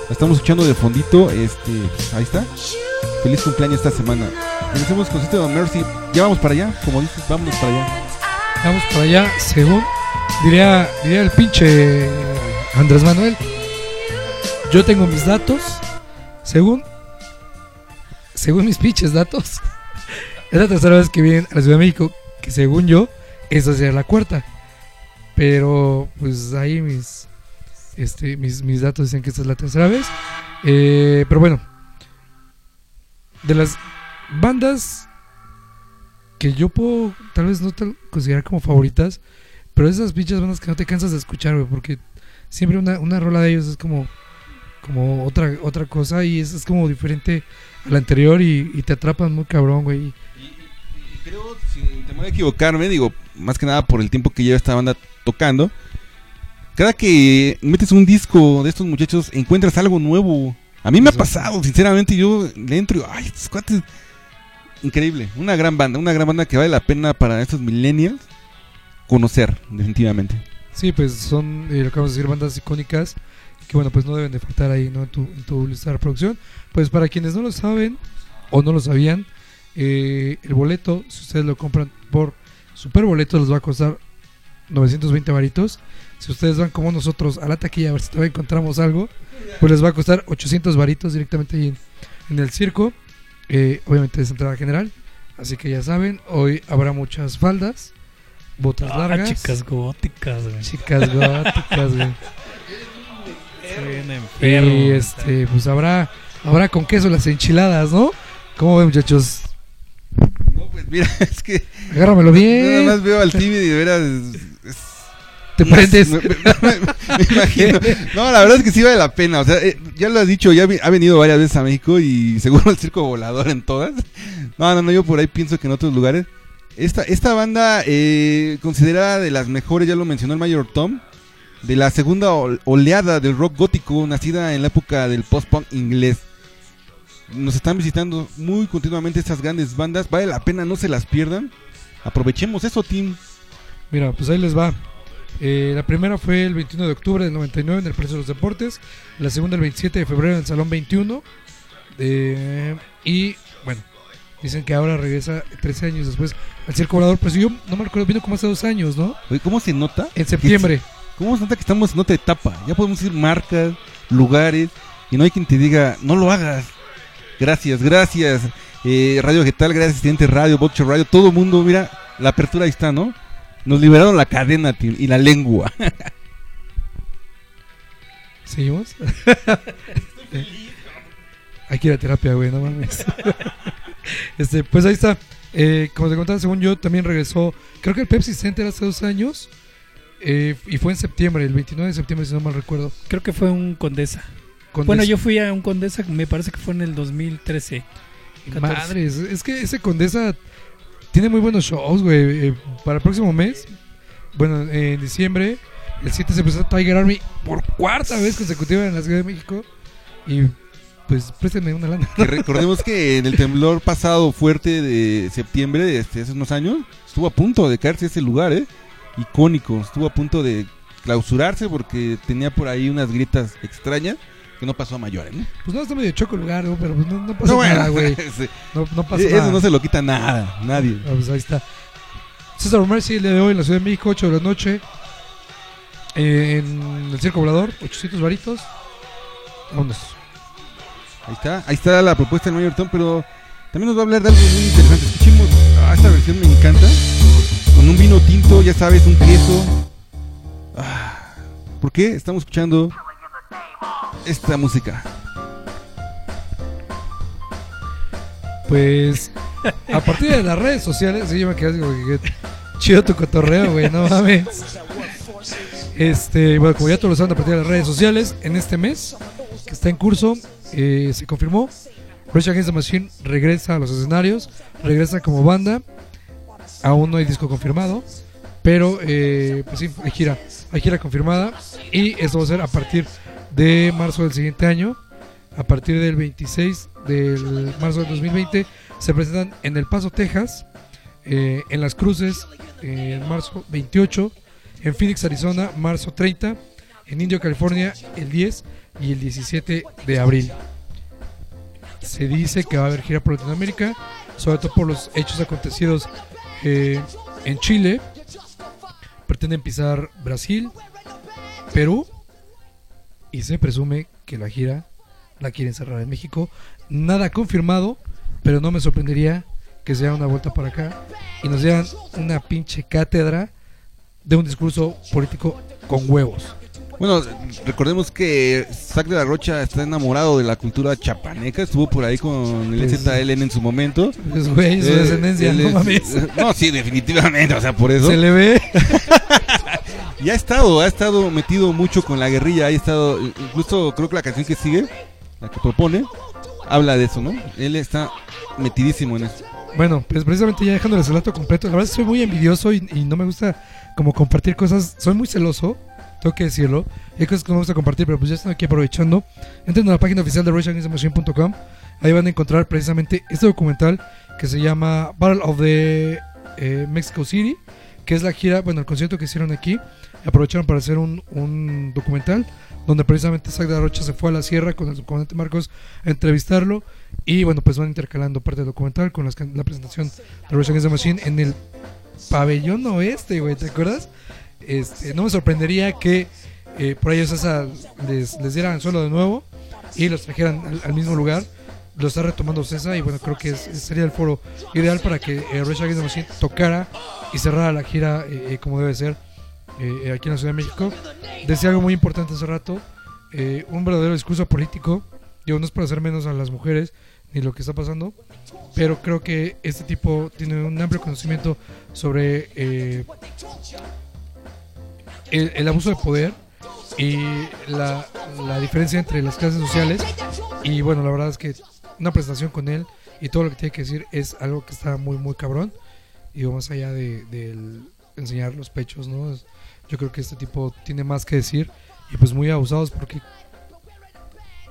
La estamos escuchando de fondito, este, ahí está. Feliz cumpleaños esta semana. Empecemos con Sister of Mercy. Ya vamos para allá, como dices, vámonos para allá. Vamos para allá, según diría, diría el pinche Andrés Manuel. Yo tengo mis datos, según, según mis pinches datos. (laughs) Es la tercera vez que vienen a la Ciudad de México, que según yo, esa sería la cuarta. Pero, pues ahí mis, este, mis, mis datos dicen que esta es la tercera vez. Eh, pero bueno, de las bandas que yo puedo tal vez no tal- considerar como favoritas, pero esas pinches bandas que no te cansas de escuchar, porque siempre una, una rola de ellos es como como otra otra cosa y es, es como diferente a la anterior y, te atrapan muy cabrón, güey. Creo, sin temor a equivocarme, digo, más que nada por el tiempo que lleva esta banda tocando, cada que metes un disco de estos muchachos encuentras algo nuevo. A mí me ha pasado, sinceramente, yo le entro y ay, estos cuates, increíble, una gran banda, una gran banda que vale la pena para estos millennials conocer, definitivamente. Sí, pues son, eh, lo acabamos de decir, bandas icónicas que bueno, pues no deben de faltar ahí, ¿no? En tu, en tu lista de reproducción. Pues para quienes no lo saben o no lo sabían, eh, el boleto, si ustedes lo compran por super boleto, les va a costar 920 varitos. Si ustedes van como nosotros a la taquilla a ver si todavía encontramos algo, pues les va a costar 800 varitos directamente ahí en, en el circo. Eh, obviamente es entrada general. Así que ya saben, hoy habrá muchas faldas, botas Ah, largas. chicas góticas, güey. Chicas góticas, güey. Y este, pues habrá, habrá con queso las enchiladas, ¿no? ¿Cómo ven, muchachos? Pues mira, (laughs) es que Agárramelo nada bien. más veo al (laughs) Timmy y de veras... es- Te prendes. Me, me- me- me imagino. (laughs) No, la verdad es que sí vale la pena. O sea, eh, ya lo has dicho, ya ha venido varias veces a México y seguro el circo volador en todas. No, no, no, yo por ahí pienso que en otros lugares. Esta, esta banda, eh, considerada de las mejores, ya lo mencionó el Mayor Tom, de la segunda ol- oleada del rock gótico, nacida en la época del post-punk inglés. Nos están visitando muy continuamente estas grandes bandas. Vale la pena, no se las pierdan. Aprovechemos eso, Tim. Mira, pues ahí les va. Eh, la primera fue el 21 de octubre del 99 en el Palacio de los Deportes. La segunda el 27 de febrero en el Salón 21. Eh, y bueno, dicen que ahora regresa 13 años después al Circo Volador. Pues yo no me recuerdo, vino como hace dos años, ¿no? Oye, ¿Cómo se nota? En septiembre. ¿Cómo se nota que estamos en otra etapa? Ya podemos decir marcas, lugares, y no hay quien te diga, no lo hagas. Gracias, gracias. Eh, Radio Vegetal, gracias, Estudiante Radio, Boxer Radio, todo el mundo, mira, la apertura ahí está, ¿no? Nos liberaron la cadena y la lengua. (laughs) ¿Seguimos? (laughs) Hay que ir a terapia, güey, no mames. (laughs) este, pues ahí está. Eh, como te contaba, según yo, también regresó. Creo que el Pepsi Center hace dos años. eh, y fue en septiembre, el 29 de septiembre, si no mal recuerdo. Creo que fue un Condesa. Bueno, yo fui a un Condesa, me parece que fue en el 2013. 14. Madres, es que ese Condesa tiene muy buenos shows, güey. Eh, para el próximo mes, bueno, en diciembre, el 7 se presenta Tiger Army por cuarta vez consecutiva en la Ciudad de México. Y pues préstenme una lana. Que recordemos que en el temblor pasado fuerte de septiembre, de este, hace unos años, estuvo a punto de caerse ese lugar, ¿eh? Icónico, estuvo a punto de clausurarse porque tenía por ahí unas grietas extrañas que no pasó a mayores, ¿no? Pues no, está medio choco el lugar, ¿no? pero pues no, no pasa No, bueno, nada, güey. (laughs) sí. No, no pasa Eso nada. no se lo quita nada, nadie. Ah, pues ahí está. César Mercy el día de hoy en la Ciudad de México, 8 de la noche. eh, en el Circo Volador, 800 varitos. Vámonos. Ahí está, ahí está la propuesta del Mayor Tom, pero también nos va a hablar de algo muy interesante. Escuchemos, ah, esta versión me encanta. Con un vino tinto, ya sabes, un queso. Ah, ¿Por qué estamos escuchando esta música? Pues a partir de las redes sociales, sí, yo me quedé chido tu cotorreo, güey, no mames. Este, bueno, como ya todos lo saben, a partir de las redes sociales, en este mes que está en curso, eh, se confirmó. Rage Against the Machine regresa a los escenarios, regresa como banda. Aún no hay disco confirmado, pero eh, pues sí, hay gira, hay gira confirmada. Y esto va a ser a partir de marzo del siguiente año. A partir del 26 del marzo del 2020 se presentan en El Paso, Texas, eh, en Las Cruces, en marzo 28, en Phoenix, Arizona, marzo 30, en Indio, California, el 10 y el 17 de abril. Se dice que va a haber gira por Latinoamérica, sobre todo por los hechos acontecidos eh, en Chile. Pretenden pisar Brasil, Perú y se presume que la gira la quieren cerrar en México. Nada confirmado, pero no me sorprendería que se haga una vuelta para acá y nos dieran una pinche cátedra de un discurso político con huevos. Bueno, recordemos que Zack de la Rocha está enamorado de la cultura chapaneca, estuvo por ahí con el Pues- ZLN en su momento. Es güey, su Eh, descendencia, no es- mames. No, sí, definitivamente, o sea, por eso. Se le ve. (laughs) Y ha estado, ha estado metido mucho con la guerrilla, ha estado, incluso creo que la canción que sigue, la que propone, habla de eso, ¿no? Él está metidísimo en eso. Bueno, pues precisamente ya dejándoles el dato completo, la verdad soy muy envidioso y, y no me gusta como compartir cosas, soy muy celoso, tengo que decirlo, hay cosas que no me gusta compartir, pero pues ya estoy aquí aprovechando. Entren a la página oficial de RageAgainstTheMachine.com, ahí van a encontrar precisamente este documental que se llama Battle of the eh, Mexico City, que es la gira, bueno, el concierto que hicieron aquí, aprovecharon para hacer un, un documental donde precisamente Zack de la Rocha se fue a la sierra con el comandante Marcos a entrevistarlo y bueno, pues van intercalando parte del documental con las la presentación de Rage Against the Machine en el pabellón oeste, güey, ¿te acuerdas? Este, no me sorprendería que eh, por ellos esa les, les dieran el suelo de nuevo y los trajeran al, mismo lugar. Lo está retomando César y bueno, creo que es- sería el foro ideal para que eh, Rage Against the Machine tocara y cerrara la gira eh, eh, como debe ser eh, aquí en la Ciudad de México. Decía algo muy importante hace rato, eh, un verdadero discurso político, digo, no es para hacer menos a las mujeres ni lo que está pasando, pero creo que este tipo tiene un amplio conocimiento sobre eh, el, abuso de poder y la, diferencia entre las clases sociales y bueno, la verdad es que una presentación con él y todo lo que tiene que decir es algo que está muy muy cabrón y más allá de, enseñar los pechos, ¿no? Es- Yo creo que este tipo tiene más que decir y pues muy abusados porque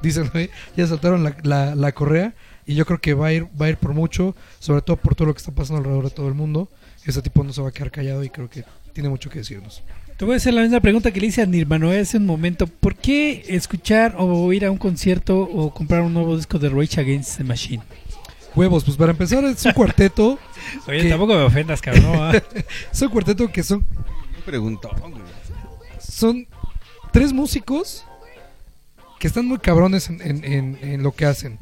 dicen, "Oye, ya saltaron la, la, la correa y yo creo que va a ir va a ir por mucho, sobre todo por todo lo que está pasando alrededor de todo el mundo. Este tipo no se va a quedar callado y creo que tiene mucho que decirnos. Te voy a hacer la misma pregunta que le hice a Nirvana hace un momento. ¿Por qué escuchar o ir a un concierto o comprar un nuevo disco de Rage Against the Machine? Huevos, pues para empezar es un cuarteto, (laughs) Oye, tampoco me ofendas, cabrón. ¿no? (laughs) es un cuarteto que son preguntó, son tres músicos que están muy cabrones en, lo que hacen.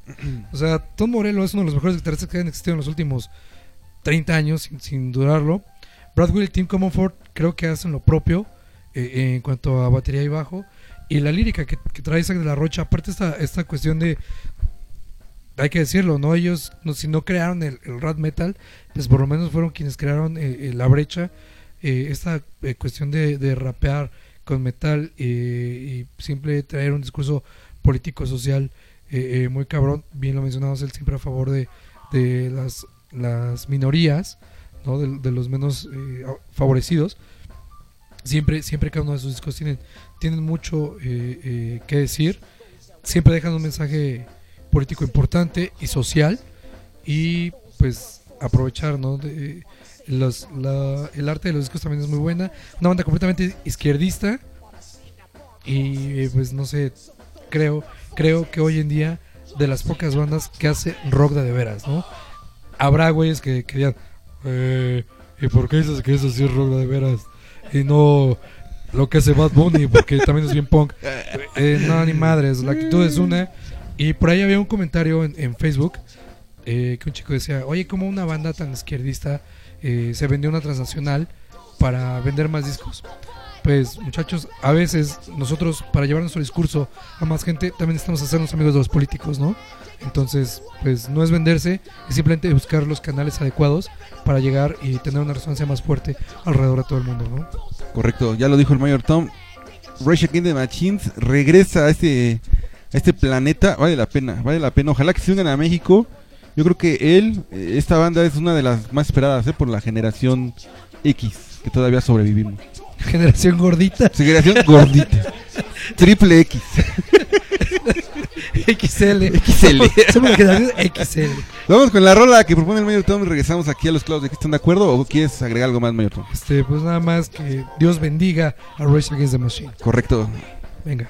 O sea, Tom Morello es uno de los mejores guitarristas que han existido en los últimos 30 años, sin, dudarlo. Brad Will y Tim Comonfort creo que hacen lo propio eh, en cuanto a batería y bajo. Y la lírica que, que trae Zack de la Rocha, aparte esta, esta cuestión de... Hay que decirlo, ¿no? Ellos, no, si no crearon el, el metal, pues por lo menos fueron quienes crearon eh, eh, la brecha. Eh, esta eh, cuestión de, rapear con metal eh, y simple traer un discurso político social eh, muy cabrón bien lo mencionamos él siempre a favor de, de las, las minorías ¿no? de, los menos favorecidos siempre siempre cada uno de sus discos tienen tienen mucho que decir siempre dejan un mensaje político importante y social y pues aprovechar ¿no? de, los, el arte de los discos también es muy buena una banda completamente izquierdista y eh, pues no sé creo creo que hoy en día de las pocas bandas que hace rock de, veras no habrá güeyes que, que eh, ¿y por qué dices que eso sí es rock de veras y no lo que hace Bad Bunny, porque también es bien punk. Eh, no, ni madres, la actitud es una. Y por ahí había un comentario en, en Facebook eh, que un chico decía, oye, ¿cómo una banda tan izquierdista eh, se vendió una transnacional para vender más discos? Pues muchachos, a veces nosotros para llevar nuestro discurso a más gente también necesitamos hacernos amigos de los políticos, ¿no? Entonces, pues no es venderse, es simplemente buscar los canales adecuados para llegar y tener una resonancia más fuerte alrededor de todo el mundo, ¿no? Correcto, ya lo dijo el Mayor Tom. Rage Against the Machines regresa a este, a este planeta. Vale la pena, vale la pena. Ojalá que se unan a México. Yo creo que él, eh, esta banda es una de las más esperadas eh, por la generación X, que todavía sobrevivimos. (laughs) Generación gordita. Generación gordita. (laughs) Triple X. (laughs) XL. XL. Somos generación XL. Vamos con la rola que propone el Mayor Tom y regresamos aquí a los clavos de que están de acuerdo o quieres agregar algo más, Mayor Tom. Este, pues nada más que Dios bendiga a Rage Against the Machine. Correcto. Venga.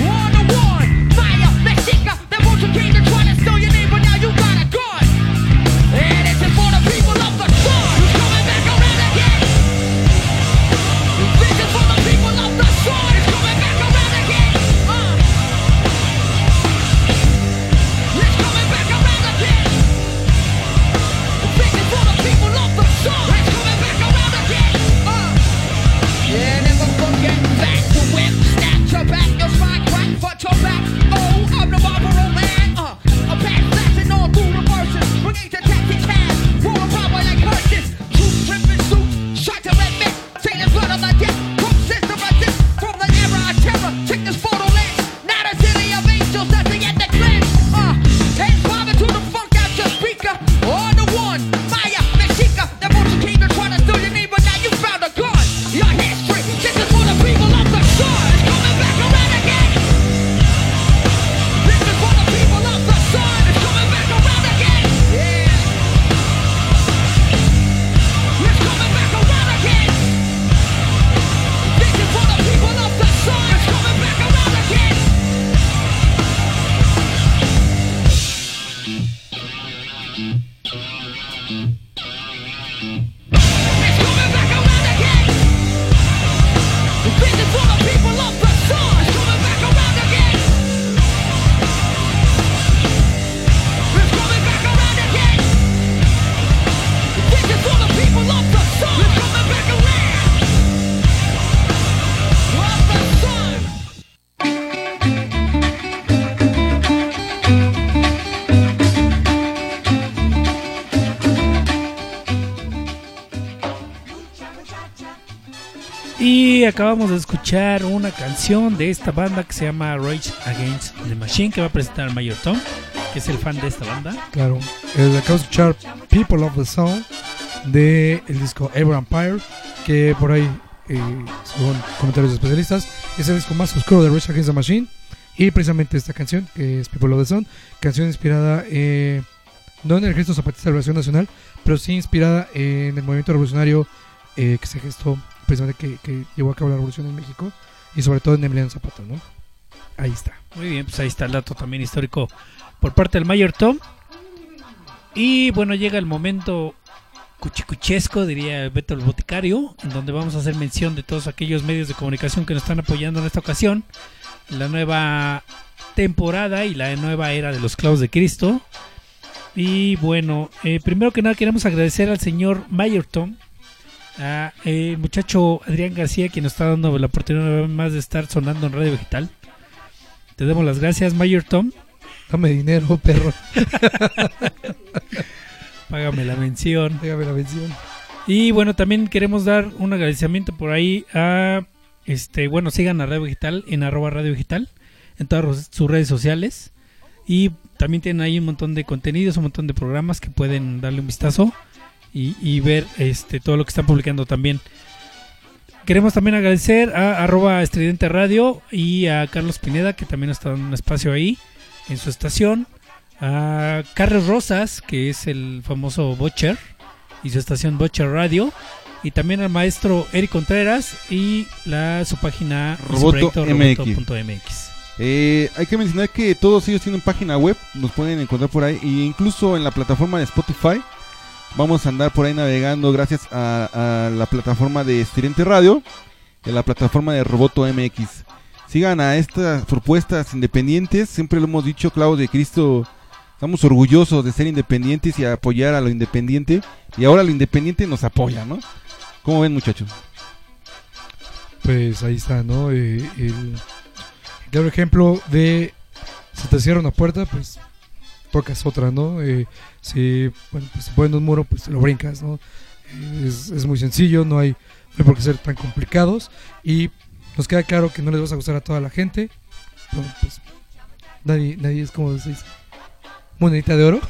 Wanna Acabamos de escuchar una canción de esta banda que se llama Rage Against the Machine que va a presentar Mayor Tom, que es el fan de esta banda. Claro. Eh, acabo de escuchar People of the Sound de el disco Ever Empire, que por ahí, eh, según comentarios de especialistas, es el disco más oscuro de Rage Against the Machine. Y precisamente esta canción, que es People of the Sound, canción inspirada eh, no en el gesto zapatista de la Revolución Nacional, pero sí inspirada en el movimiento revolucionario eh, que se gestó precisamente que, que llevó a cabo la revolución en México y sobre todo en Emiliano Zapata, ¿no? Ahí está. Muy bien, pues ahí está el dato también histórico por parte del Mayor. Y bueno, llega el momento cuchicuchesco, diría Beto el Boticario, en donde vamos a hacer mención de todos aquellos medios de comunicación que nos están apoyando en esta ocasión. La nueva temporada y la nueva era de los clavos de Cristo. Y bueno, eh, primero que nada queremos agradecer al señor Mayor Tom, a el muchacho Adrián García, quien nos está dando la oportunidad más de estar sonando en Radio Vegetal. Te damos las gracias, Mayor Tom. Dame dinero, (laughs) perro. Págame la mención. Déjame la mención. Y bueno, también queremos dar un agradecimiento por ahí a este, bueno, sigan a Radio Digital en arroba Radio Digital en todas sus redes sociales. Y también tienen ahí un montón de contenidos, un montón de programas que pueden darle un vistazo y, y ver este todo lo que están publicando también. Queremos también agradecer a arroba estridente radio y a Carlos Pineda que también está dando un espacio ahí en su estación. A Carlos Rosas que es el famoso Butcher y su estación Butcher Radio. Y también al maestro Eric Contreras y la, su página su Roboto MX. Eh, hay que mencionar que todos ellos tienen página web, nos pueden encontrar por ahí, e incluso en la plataforma de Spotify. Vamos a andar por ahí navegando gracias a, a la plataforma de Estirente Radio, en la plataforma de Roboto MX. Sigan a estas propuestas independientes, siempre lo hemos dicho, Clavos de Cristo, estamos orgullosos de ser independientes y apoyar a lo independiente, y ahora lo independiente nos apoya, ¿no? ¿Cómo ven muchachos? Pues ahí está, ¿no? Eh, el ejemplo de si te cierra una puerta, pues tocas otra, ¿no? Eh, si bueno, pues, ponen un muro, pues te lo brincas, ¿no? Eh, es, es muy sencillo, no hay, no hay por qué ser tan complicados y nos queda claro que no les vas a gustar a toda la gente. Bueno, pues nadie, nadie es como dice, monedita de oro,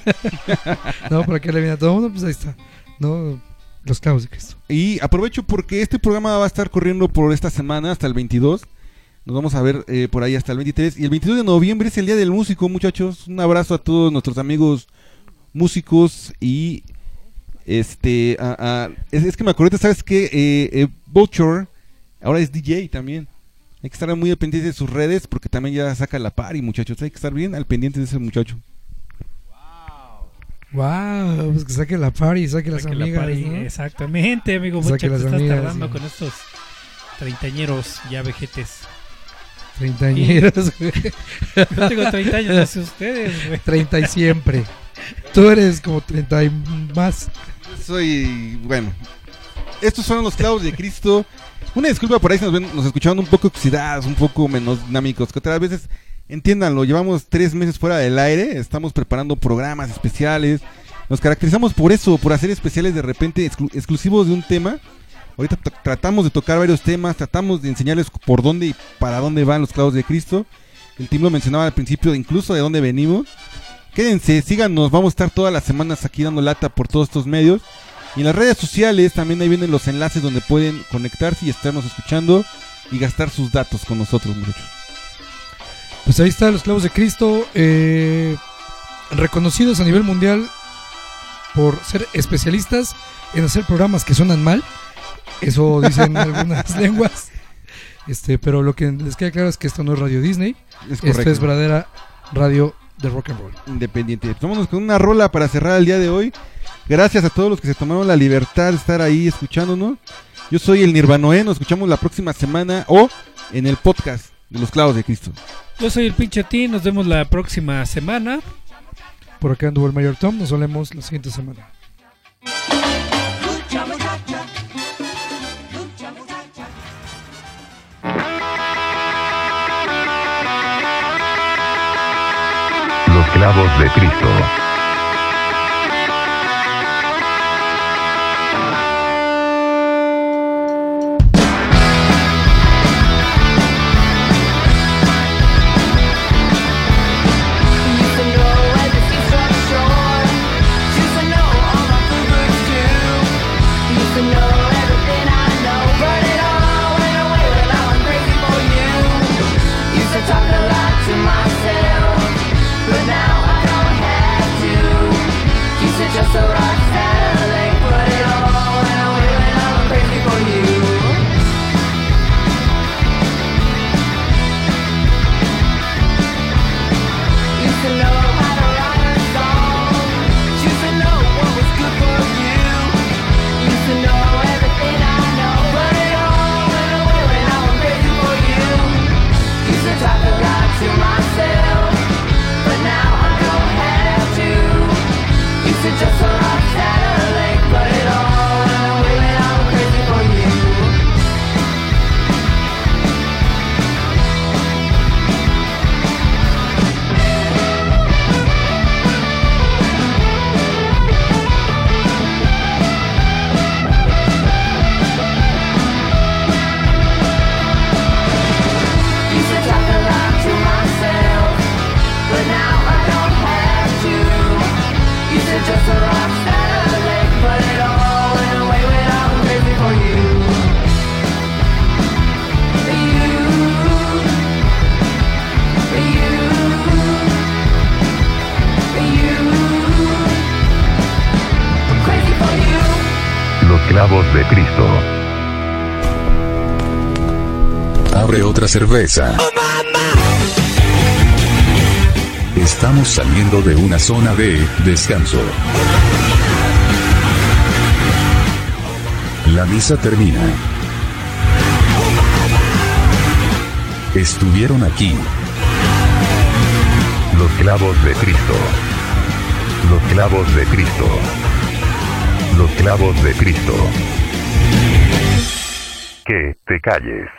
(laughs) ¿no? Para que le viene a todo el mundo, pues ahí está, ¿no? Los clavos de Cristo. Y aprovecho porque este programa va a estar corriendo por esta semana hasta el 22. Nos vamos a ver eh, por ahí hasta el 23. Y el 22 de noviembre es el Día del Músico, muchachos. Un abrazo a todos nuestros amigos músicos. Y este. a- a- es, es que me acordé, ¿sabes qué? Eh, eh, Butcher ahora es DJ también. Hay que estar muy al pendiente de sus redes porque también ya saca la party, muchachos. Hay que estar bien al pendiente de ese muchacho. Wow, pues que saque la party, saque las Saque la amigas, party, ¿no? Exactamente, amigo las estás amigas, tardando sí. con estos treintañeros ya vejetes. Treintañeros, güey. Yo tengo 30 años, no sé ustedes, güey. Treinta y siempre. Tú eres como treinta y más. Soy, bueno, estos fueron los clavos de Cristo. Una disculpa por ahí si nos, ven, nos escuchaban un poco oxidados, un poco menos dinámicos, que otras veces, entiéndanlo, llevamos tres meses fuera del aire, estamos preparando programas especiales, nos caracterizamos por eso, por hacer especiales de repente exclu- exclusivos de un tema. Ahorita tratamos de tocar varios temas, tratamos de enseñarles por dónde y para dónde van los clavos de Cristo. El team lo mencionaba al principio, incluso de dónde venimos. Quédense, síganos, vamos a estar todas las semanas aquí dando lata por todos estos medios. Y en las redes sociales también ahí vienen los enlaces donde pueden conectarse y estarnos escuchando y gastar sus datos con nosotros, muchachos. Pues ahí están los clavos de Cristo, eh, reconocidos a nivel mundial por ser especialistas en hacer programas que suenan mal. Eso dicen (laughs) algunas lenguas. Este, pero lo que les queda claro es que esto no es Radio Disney. Es Esto correcto. es verdadera radio de rock and roll. Independiente. Vámonos con una rola para cerrar el día de hoy. Gracias a todos los que se tomaron la libertad de estar ahí escuchándonos. Yo soy el Nirvanoé, nos escuchamos la próxima semana o en el podcast de los clavos de Cristo. Yo soy el pinche T, nos vemos la próxima semana. Por acá anduvo el Mayor Tom. Nos solemos la siguiente semana. Los clavos de Cristo. Cerveza. Estamos saliendo de una zona de descanso. La misa termina. Estuvieron aquí. Los clavos de Cristo. Los clavos de Cristo. Los clavos de Cristo. Que te calles.